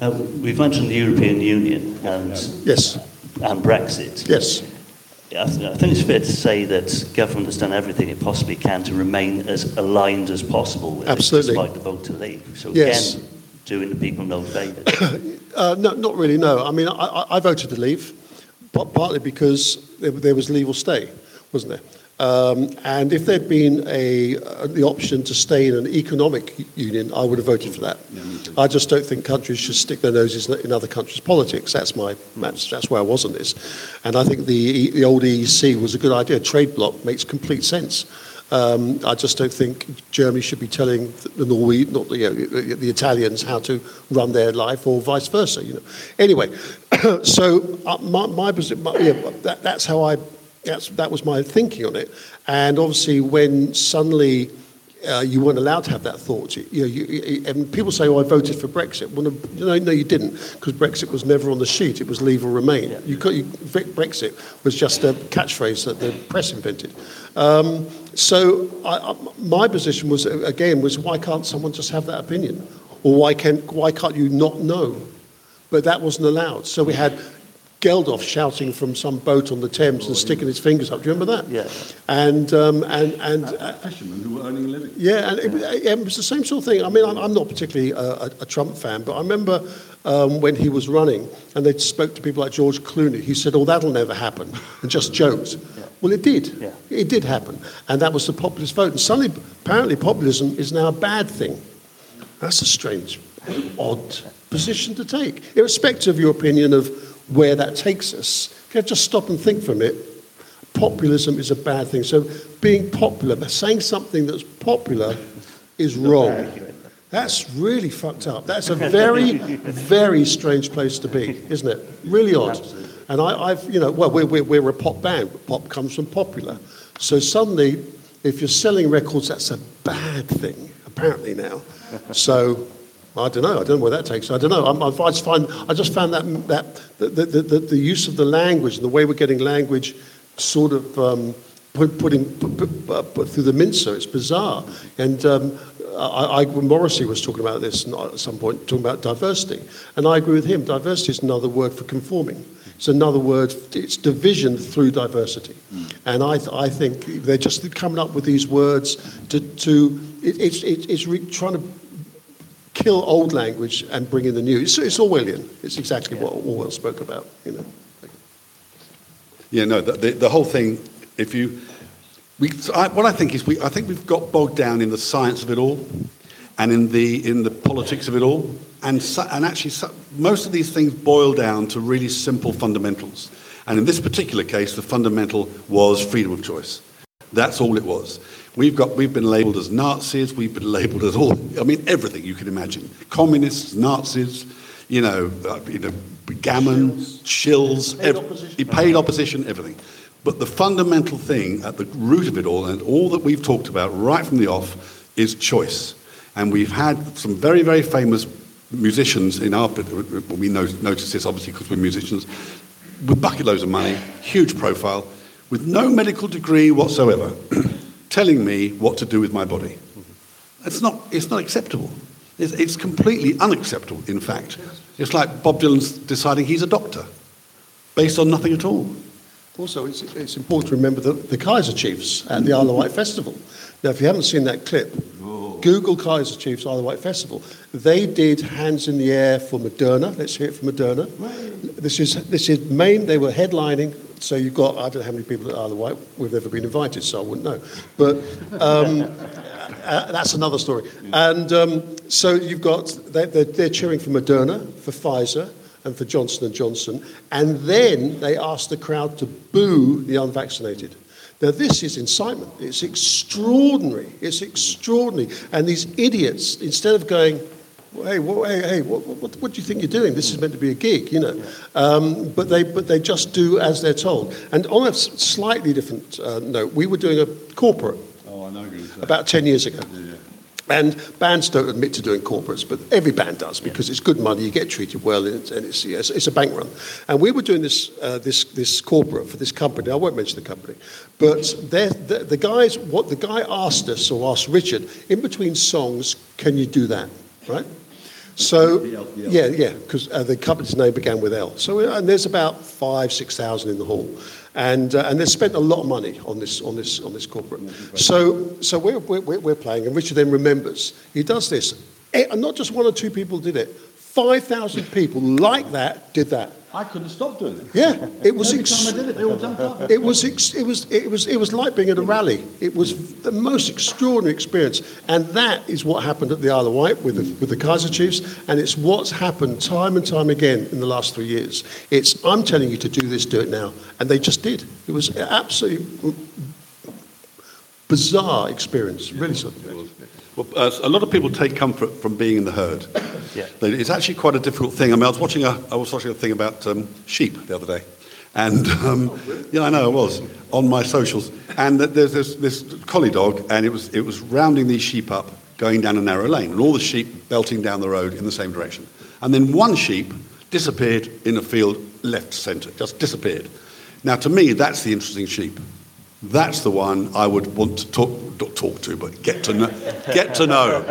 Uh, we've mentioned the European Union and, Yes, and Brexit. yes. I, think it's fair to say that government has done everything it possibly can to remain as aligned as possible with Absolutely. it, despite the vote to leave. So Yes. again, doing the people no favours. Uh, no, not really, no. I mean, I, I, I voted to leave, but partly because there, there was leave or stay, wasn't there? Um, and if there'd been a, uh, the option to stay in an economic union, I would have voted for that. I just don't think countries should stick their noses in other countries' politics. That's my that's, that's where I was on this, and I think the the old EEC was a good idea. Trade bloc makes complete sense. Um, I just don't think Germany should be telling the Norwe not the, you know, the, the Italians how to run their life, or vice versa. You know. Anyway, so uh, my, my, my yeah, that, that's how I that's, that was my thinking on it. And obviously, when suddenly uh, you weren't allowed to have that thought, you, you, you, and people say, "Oh, I voted for Brexit." Well, no, no, no you didn't, because Brexit was never on the sheet. It was leave or remain. You, could, you, Brexit was just a catchphrase that the press invented. Um, so I, I, my position was again was why can't someone just have that opinion, or why can why can't you not know? But that wasn't allowed. So we had Geldof shouting from some boat on the Thames and sticking his fingers up. Do you remember that? Yeah. And um, and and uh, Fishermen who were earning a living. yeah, and it, it was the same sort of thing. I mean, I'm, I'm not particularly a, a, a Trump fan, but I remember um, when he was running and they spoke to people like George Clooney. He said, "Oh, that'll never happen," and just joked. Well, it did. Yeah. It did happen, and that was the populist vote. And suddenly, apparently, populism is now a bad thing. That's a strange, odd position to take, irrespective of your opinion of where that takes us. If you just stop and think for a minute, populism is a bad thing. So being popular, saying something that's popular is wrong. That's really fucked up. That's a very, very strange place to be, isn't it? Really odd. And I, I've, you know, well, we're, we're, we're a pop band. Pop comes from popular. So suddenly, if you're selling records, that's a bad thing, apparently now. So I don't know. I don't know where that takes. I don't know. I'm, I just find I just found that that the, the, the, the use of the language and the way we're getting language sort of um, put, putting put, put, uh, put through the mincer. It's bizarre. And um, I, I, Morrissey was talking about this at some point, talking about diversity, and I agree with him. Diversity is another word for conforming. It's another word. It's division through diversity, and I, th- I think they're just coming up with these words to. to it, it's it, it's re- trying to kill old language and bring in the new. It's, it's Orwellian. It's exactly what Orwell spoke about. You know. Yeah, no, the, the, the whole thing, if you, we, I, what I think is we, I think we've got bogged down in the science of it all and in the, in the politics of it all. And, so, and actually, so, most of these things boil down to really simple fundamentals. And in this particular case, the fundamental was freedom of choice. That's all it was. We've, got, we've been labeled as Nazis, we've been labeled as all, I mean, everything you can imagine. Communists, Nazis, you know, uh, you know gammon, shills, Paid opposition. paid opposition, everything. But the fundamental thing at the root of it all, and all that we've talked about right from the off, is choice. And we've had some very, very famous musicians in our, we notice this obviously because we're musicians, with bucket loads of money, huge profile, with no medical degree whatsoever, telling me what to do with my body. It's not, it's not acceptable. It's, it's completely unacceptable, in fact. It's like Bob Dylan's deciding he's a doctor, based on nothing at all. Also, it's, it's important to remember the, the Kaiser Chiefs at the Isle of Wight Festival. Now, if you haven't seen that clip, Google Kaiser Chiefs Isle of Wight Festival. They did Hands in the Air for Moderna. Let's hear it for Moderna. This is this is main. They were headlining. So you've got I don't know how many people at Isle of Wight we've ever been invited, so I wouldn't know. But um, uh, that's another story. And um, so you've got they, they're, they're cheering for Moderna, for Pfizer, and for Johnson and Johnson, and then they asked the crowd to boo the unvaccinated. Now, this is incitement. It's extraordinary. It's extraordinary. And these idiots, instead of going, hey, well, hey, hey, what, what, what do you think you're doing? This is meant to be a gig, you know. Um, but they but they just do as they're told. And on a slightly different uh, note, we were doing a corporate Oh, I know you're going to say. about 10 years ago. And bands don't admit to doing corporates, but every band does because it's good money, you get treated well, and it's, and it's, yeah, it's, it's a bank run. And we were doing this, uh, this, this corporate for this company. I won't mention the company, but they're- the guys, what the guy asked us or asked Richard, in between songs, can you do that, right? So, yeah, yeah, because uh, the company's name began with L. So, uh, and there's about five, six thousand in the hall, and uh, and they spent a lot of money on this on this on this corporate. So, so we're, we're we're playing, and Richard then remembers he does this, Eh, and not just one or two people did it. Five thousand people like that did that. I couldn't stop doing it. Yeah, it was. Ex- time I did it, they all jumped up. it was, ex- it was, it was, it was like being at a rally. It was the most extraordinary experience, and that is what happened at the Isle of Wight with the, with the Kaiser Chiefs, and it's what's happened time and time again in the last three years. It's I'm telling you to do this, do it now, and they just did. It was absolutely bizarre experience, really. So. Well, uh, a lot of people take comfort from being in the herd. Yeah. It's actually quite a difficult thing. I mean, I was watching a, I was watching a thing about um, sheep the other day. And, um, yeah, I know, I was, on my socials. And there's this, this collie dog, and it was, it was rounding these sheep up, going down a narrow lane, and all the sheep belting down the road in the same direction. And then one sheep disappeared in a field left centre, just disappeared. Now, to me, that's the interesting sheep. That's the one I would want to talk, not talk to, but get to know, get to know,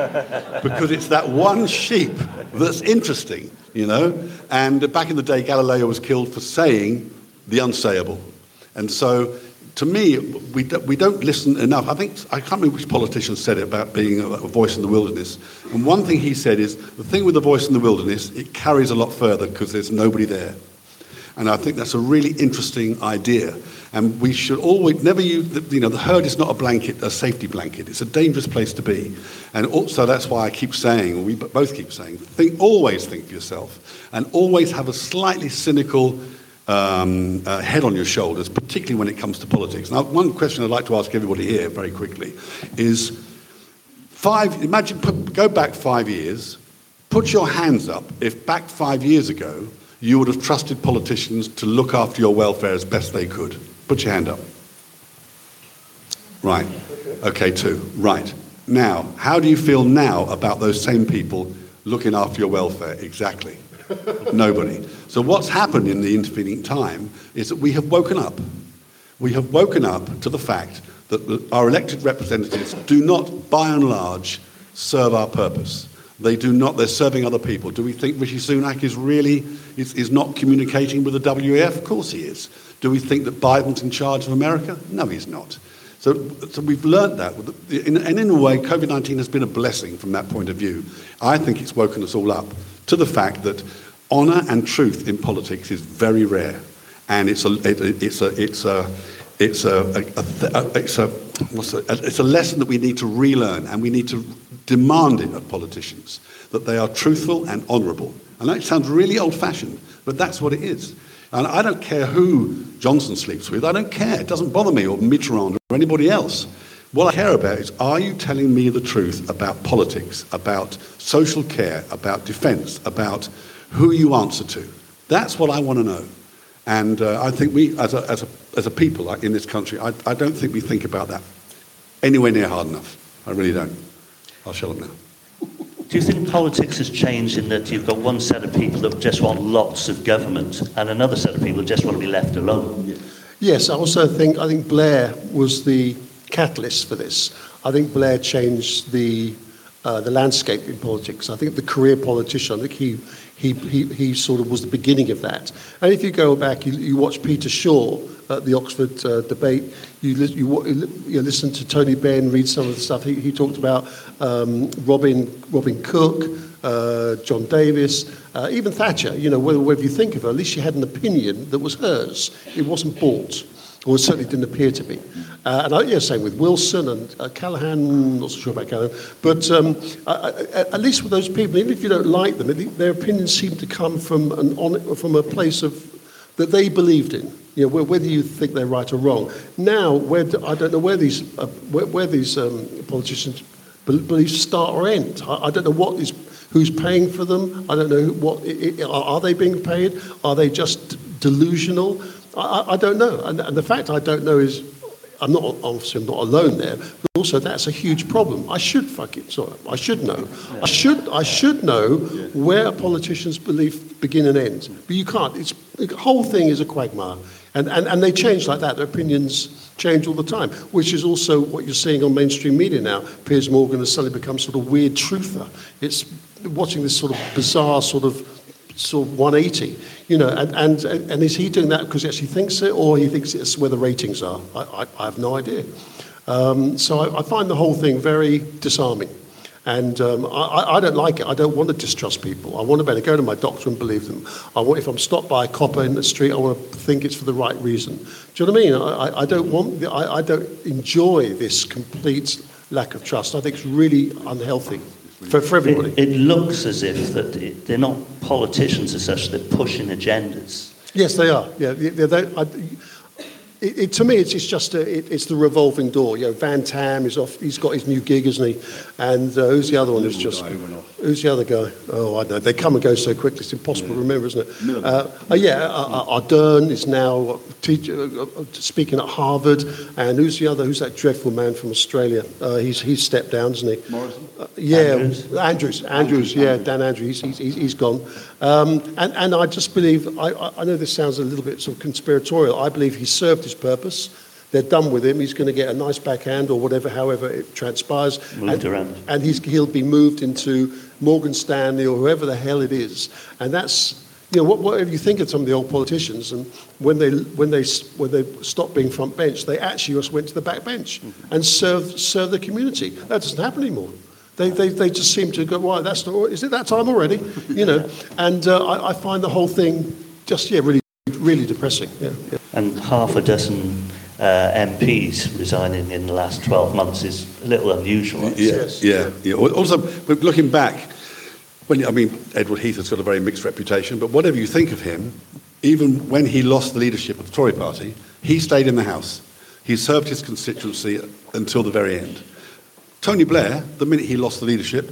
because it's that one sheep that's interesting, you know. And back in the day, Galileo was killed for saying the unsayable, and so to me, we do, we don't listen enough. I think I can't remember which politician said it about being a, a voice in the wilderness. And one thing he said is the thing with the voice in the wilderness, it carries a lot further because there's nobody there. And I think that's a really interesting idea. And we should always, never use, you know, the herd is not a blanket, a safety blanket. It's a dangerous place to be. And also that's why I keep saying, we both keep saying, think, always think for yourself. And always have a slightly cynical um, uh, head on your shoulders, particularly when it comes to politics. Now, one question I'd like to ask everybody here very quickly is, five, imagine, put, go back five years, put your hands up if back five years ago you would have trusted politicians to look after your welfare as best they could. Put your hand up. Right. Okay, two. Right. Now, how do you feel now about those same people looking after your welfare? Exactly. Nobody. So, what's happened in the intervening time is that we have woken up. We have woken up to the fact that our elected representatives do not, by and large, serve our purpose. They do not, they're serving other people. Do we think Rishi Sunak is really, is, is not communicating with the WEF? Of course he is. Do we think that Biden's in charge of America? No, he's not. So, so we've learnt that. And in a way, COVID 19 has been a blessing from that point of view. I think it's woken us all up to the fact that honour and truth in politics is very rare. And it's a, it, it's a, it's a, it's a, it's a, it's a lesson that we need to relearn and we need to demand it of politicians that they are truthful and honourable. And that sounds really old fashioned, but that's what it is. And I don't care who Johnson sleeps with, I don't care. It doesn't bother me, or Mitterrand, or anybody else. What I care about is are you telling me the truth about politics, about social care, about defence, about who you answer to? That's what I want to know. And uh, I think we, as a, as a, as a people in this country, I, I don't think we think about that anywhere near hard enough. I really don't. I'll shut up now. Do you think politics has changed in that you've got one set of people that just want lots of government and another set of people just want to be left alone? Yes, I also think I think Blair was the catalyst for this. I think Blair changed the uh, the landscape in politics. I think the career politician. I think he. He, he, he sort of was the beginning of that. And if you go back, you, you watch Peter Shore at the Oxford uh, debate, you, li- you, you listen to Tony Benn read some of the stuff. He, he talked about um, Robin, Robin Cook, uh, John Davis, uh, even Thatcher. You know, whether you think of her, at least she had an opinion that was hers. It wasn't bought, or it certainly didn't appear to be. Uh, and I, yeah, same with Wilson and uh, Callaghan. Not so sure about Callaghan, but um, I, I, at least with those people, even if you don't like them, their opinions seem to come from an on, from a place of that they believed in. You know, whether you think they're right or wrong. Now, where do, I don't know where these uh, where, where these um, politicians' bel- beliefs start or end. I, I don't know what is Who's paying for them? I don't know. What i- i- are they being paid? Are they just delusional? I, I- don't know. And, and the fact I don't know is I'm not obviously I'm not alone there, but also that's a huge problem. I should fuck it. Sorry, I should know. I should I should know where a politician's belief begin and ends. But you can't. It's the whole thing is a quagmire, and and, and they change like that. Their opinions change all the time, which is also what you're seeing on mainstream media now. Piers Morgan has suddenly become sort of weird truther. It's watching this sort of bizarre sort of sort of 180, you know, and, and, and is he doing that because he actually thinks it or he thinks it's where the ratings are? I, I, I have no idea. Um, so I, I find the whole thing very disarming. And um, I, I- don't like it. I don't want to distrust people. I want to be able to go to my doctor and believe them. I want, if I'm stopped by a copper in the street, I want to think it's for the right reason. Do you know what I mean? I, I- I don't want, the, I, I don't enjoy this complete lack of trust. I think it's really unhealthy for, for everybody. It, it looks as if that it, they're not politicians as such, they're pushing agendas. Yes, they are. Yeah, they, they, I, it, it, to me, it's, it's just a, it, it's the revolving door. You know, Van Tam is off. He's got his new gig, isn't he? And uh, who's the other one? Who's just guy who went off. who's the other guy? Oh, I know. They come and go so quickly. It's impossible to remember, isn't it? Uh, uh, yeah, uh, uh, Ardern is now teach, uh, uh, speaking at Harvard. And who's the other? Who's that dreadful man from Australia? Uh, he's he's stepped down, isn't he? Morrison? Uh, yeah, Andrews. Andrews. Andrews, yeah, Dan Andrews, he's, he's, he's gone. Um, and, and I just believe, I, know this sounds a little bit sort of conspiratorial, I believe he served his purpose. They're done with him. He's going to get a nice backhand or whatever, however it transpires. Moved and, around. And he's, he'll be moved into Morgan Stanley or whoever the hell it is. And that's, you know, what, whatever you think of some of the old politicians, and when they, when they, when they stopped being front bench, they actually just went to the back bench and served, served the community. That doesn't happen anymore. They, they, they just seem to go, right, that's not, is it that time already? You know, and uh, I, I find the whole thing just, yeah, really, really depressing. Yeah, yeah. And half a dozen uh, MPs resigning in the last 12 months is a little unusual. I'd. Yes. Yeah, yeah. Also, but looking back, when I mean, Edward Heath has got a very mixed reputation, but whatever you think of him, even when he lost the leadership of the Tory party, he stayed in the House. He served his constituency until the very end. Tony Blair, the minute he lost the leadership,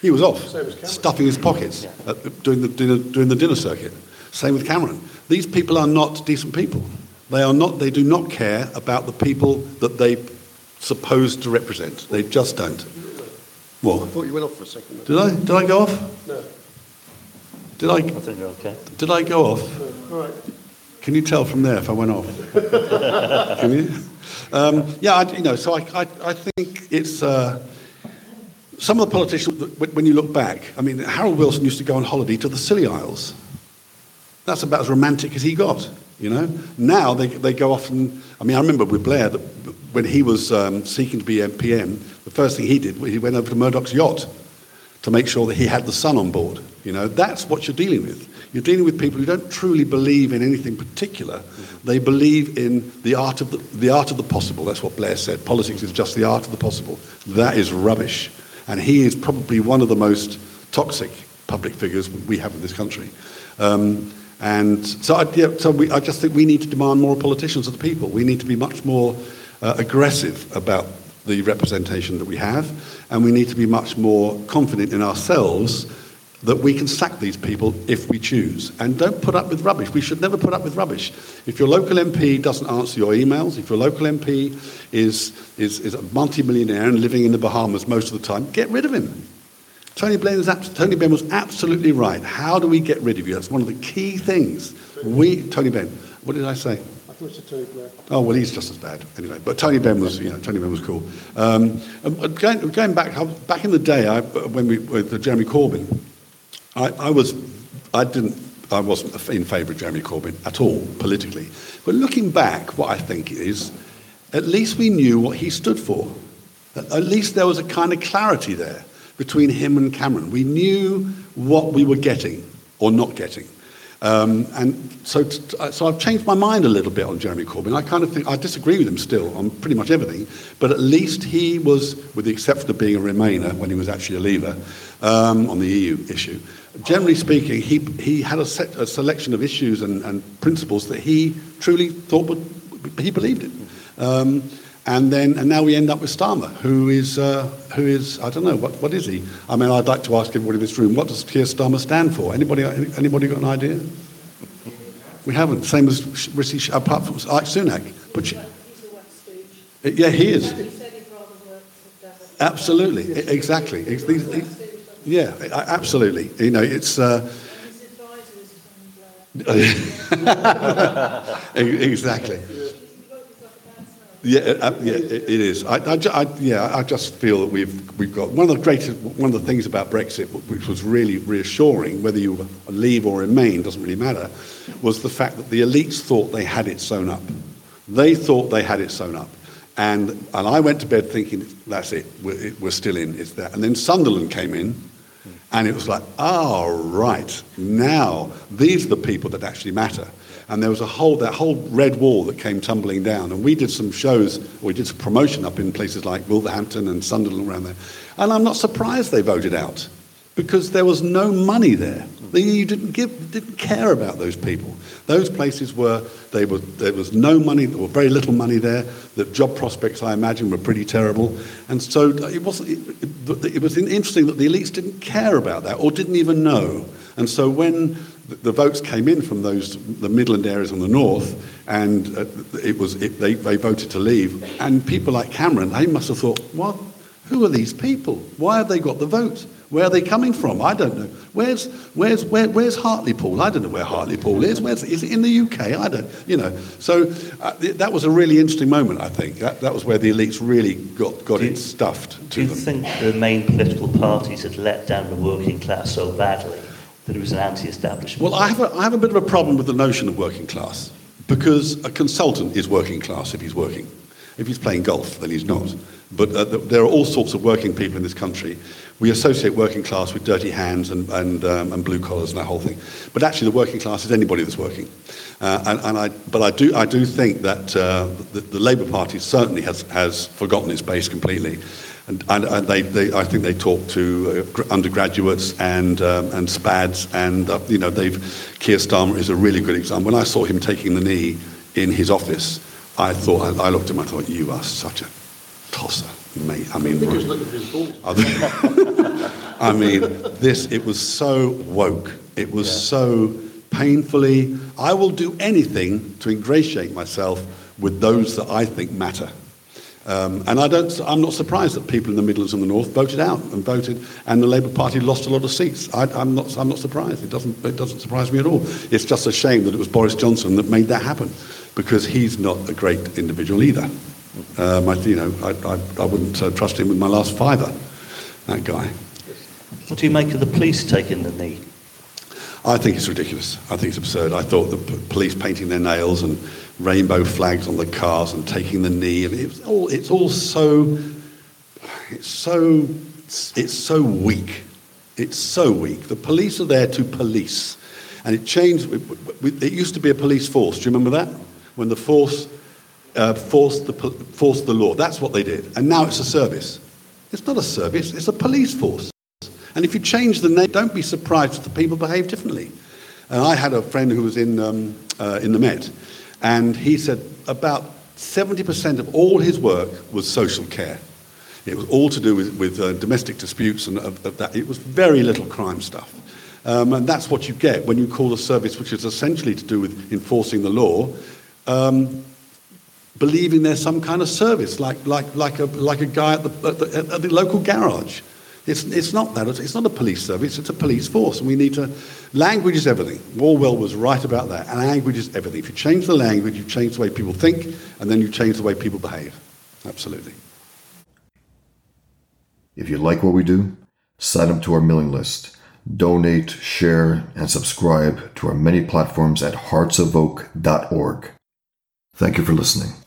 he was off, stuffing his pockets uh, doing, the dinner, doing the dinner circuit. Same with Cameron. These people are not decent people. They are not. They do not care about the people that they supposed to represent. They just don't. I What? thought you went off for a second. Did I? Did I go off? No. Did I? I think you're okay. Did I go off? All right. Can you tell from there if I went off? Can you? Um, yeah, I, you know. So I, I, I think it's uh, some of the politicians. when- you look back, I mean, Harold Wilson used to go on holiday to the Scilly Isles. That's about as romantic as he got. You know. Now they they go off and. I mean, I remember with Blair that when he was um, seeking to be MPM, the first thing he did was he went over to Murdoch's yacht to make sure that he had the sun on board. You know, that's what you're dealing with. You're dealing with people who don't truly believe in anything particular. They believe in the art of the, the art of the possible. That's what Blair said. Politics is just the art of the possible. That is rubbish. And he is probably one of the most toxic public figures we have in this country. Um, and so, I, yeah, so we, I just think we need to demand more politicians of the people. We need to be much more uh, aggressive about the representation that we have, and we need to be much more confident in ourselves that we can sack these people if we choose. And don't put up with rubbish. We should never put up with rubbish. If your local MP doesn't answer your emails, if your local MP is, is, is a multimillionaire and living in the Bahamas most of the time, get rid of him. Tony Blair, is abs- Tony Benn was absolutely right. How do we get rid of you? That's one of the key things. We, Tony Benn, what did I say? I thought it was Tony Blair. Oh well, he's just as bad anyway. But Tony Benn was, you know, Tony Benn was cool. Um, going, going back, back in the day, I, when we with Jeremy Corbyn, I, I was, I didn't, I wasn't in favour of Jeremy Corbyn at all politically. But looking back, what I think is, at least we knew what he stood for. At least there was a kind of clarity there between him and Cameron. We knew what we were getting or not getting. Um, and so, t- so I've changed my mind a little bit on Jeremy Corbyn. I kind of think I disagree with him still on pretty much everything, but at least he was, with the exception of being a Remainer when he was actually a Leaver um, on the EU issue. Generally speaking, he, he had a, set, a selection of issues and, and principles that he truly thought would, he believed in. Um, And then, and now we end up with Starmer, who is, uh, who is, I don't know, what, what is he? I mean, I'd like to ask everybody in this room, what does Keir Starmer stand for? Anybody, anybody got an idea? We haven't. Same as Rishi, apart from Ike Sunak. But she, yeah, he is. Absolutely, exactly. Yeah, absolutely. You know, it's. Uh, exactly. Yeah, uh, yeah, it is. I, I, I, yeah, I just feel that we've we've got one of the greatest, one of the things about Brexit, which was really reassuring, whether you leave or remain doesn't really matter, was the fact that the elites thought they had it sewn up. They thought they had it sewn up, and and I went to bed thinking that's it, we're, we're still in. It's that, and then Sunderland came in, and it was like, oh right, now these are the people that actually matter and there was a whole that whole red wall that came tumbling down. And we did some shows, we did some promotion up in places like Wolverhampton and Sunderland around there. And I'm not surprised they voted out because there was no money there. You didn't give, didn't care about those people. Those places were, they were, there was no money, was very little money there. The job prospects, I imagine, were pretty terrible. And so it, wasn't, it, it was interesting that the elites didn't care about that or didn't even know. And so when the votes came in from those the Midland areas on the north, and uh, it was it, they, they voted to leave. And people like Cameron, they must have thought, what? Who are these people? Why have they got the vote? Where are they coming from? I don't know. Where's where's where, where's Hartlepool? I don't know where Hartley Hartlepool is. Where's is it in the UK? I don't. You know. So uh, that was a really interesting moment. I think that, that was where the elites really got got do it stuffed. to do you them. think the main political parties had let down the working class so badly that it was an anti-establishment? Well, I have, a, I have a bit of a problem with the notion of working class because a consultant is working class if he's working. If he's playing golf, then he's not. But uh, there are all sorts of working people in this country. We associate working class with dirty hands and, and, um, and blue collars and that whole thing. But actually, the working class is anybody that's working. Uh, and, and I, but I do, I do think that uh, the, the Labour Party certainly has, has forgotten its base completely. And, and, and they, they, I think they talk to uh, undergraduates and, um, and SPADs, and uh, you know, they've, Keir Starmer is a really good example. When I saw him taking the knee in his office, I thought, I, I looked at him, I thought, you are such a tosser, mate. I mean, I mean, this, it was so woke. It was yeah. so painfully, I will do anything to ingratiate myself with those that I think matter. Um, and I don't, I'm not surprised that people in the Midlands and the North voted out and voted, and the Labour Party lost a lot of seats. I, am not, I'm not surprised. It doesn't, it doesn't surprise me at all. It's just a shame that it was Boris Johnson that made that happen, because he's not a great individual either. Um, I, you know, I, I, I wouldn't uh, trust him with my last fiver, that guy. What do you make of the police taking the knee? I think it's ridiculous. I think it's absurd. I thought the p- police painting their nails and rainbow flags on the cars and taking the knee. And it's all, it's all so, it's so, it's so weak. It's so weak. The police are there to police. And it changed. It used to be a police force. Do you remember that? When the force uh, forced, the, forced the law. That's what they did. And now it's a service. It's not a service, it's a police force. And if you change the name, don't be surprised if the people behave differently. And I had a friend who was in, um, uh, in the Met, and he said about 70% of all his work was social care. It was all to do with, with uh, domestic disputes and uh, that. It was very little crime stuff. Um, and that's what you get when you call a service which is essentially to do with enforcing the law, um, believing there's some kind of service, like, like, like, a, like a guy at the, at the, at the local garage. It's, it's not that. It's not a police service. It's a police force. And we need to... Language is everything. Orwell was right about that. And language is everything. If you change the language, you change the way people think, and then you change the way people behave. Absolutely. If you like what we do, sign up to our mailing list. Donate, share, and subscribe to our many platforms at heartsofoak.org. Thank you for listening.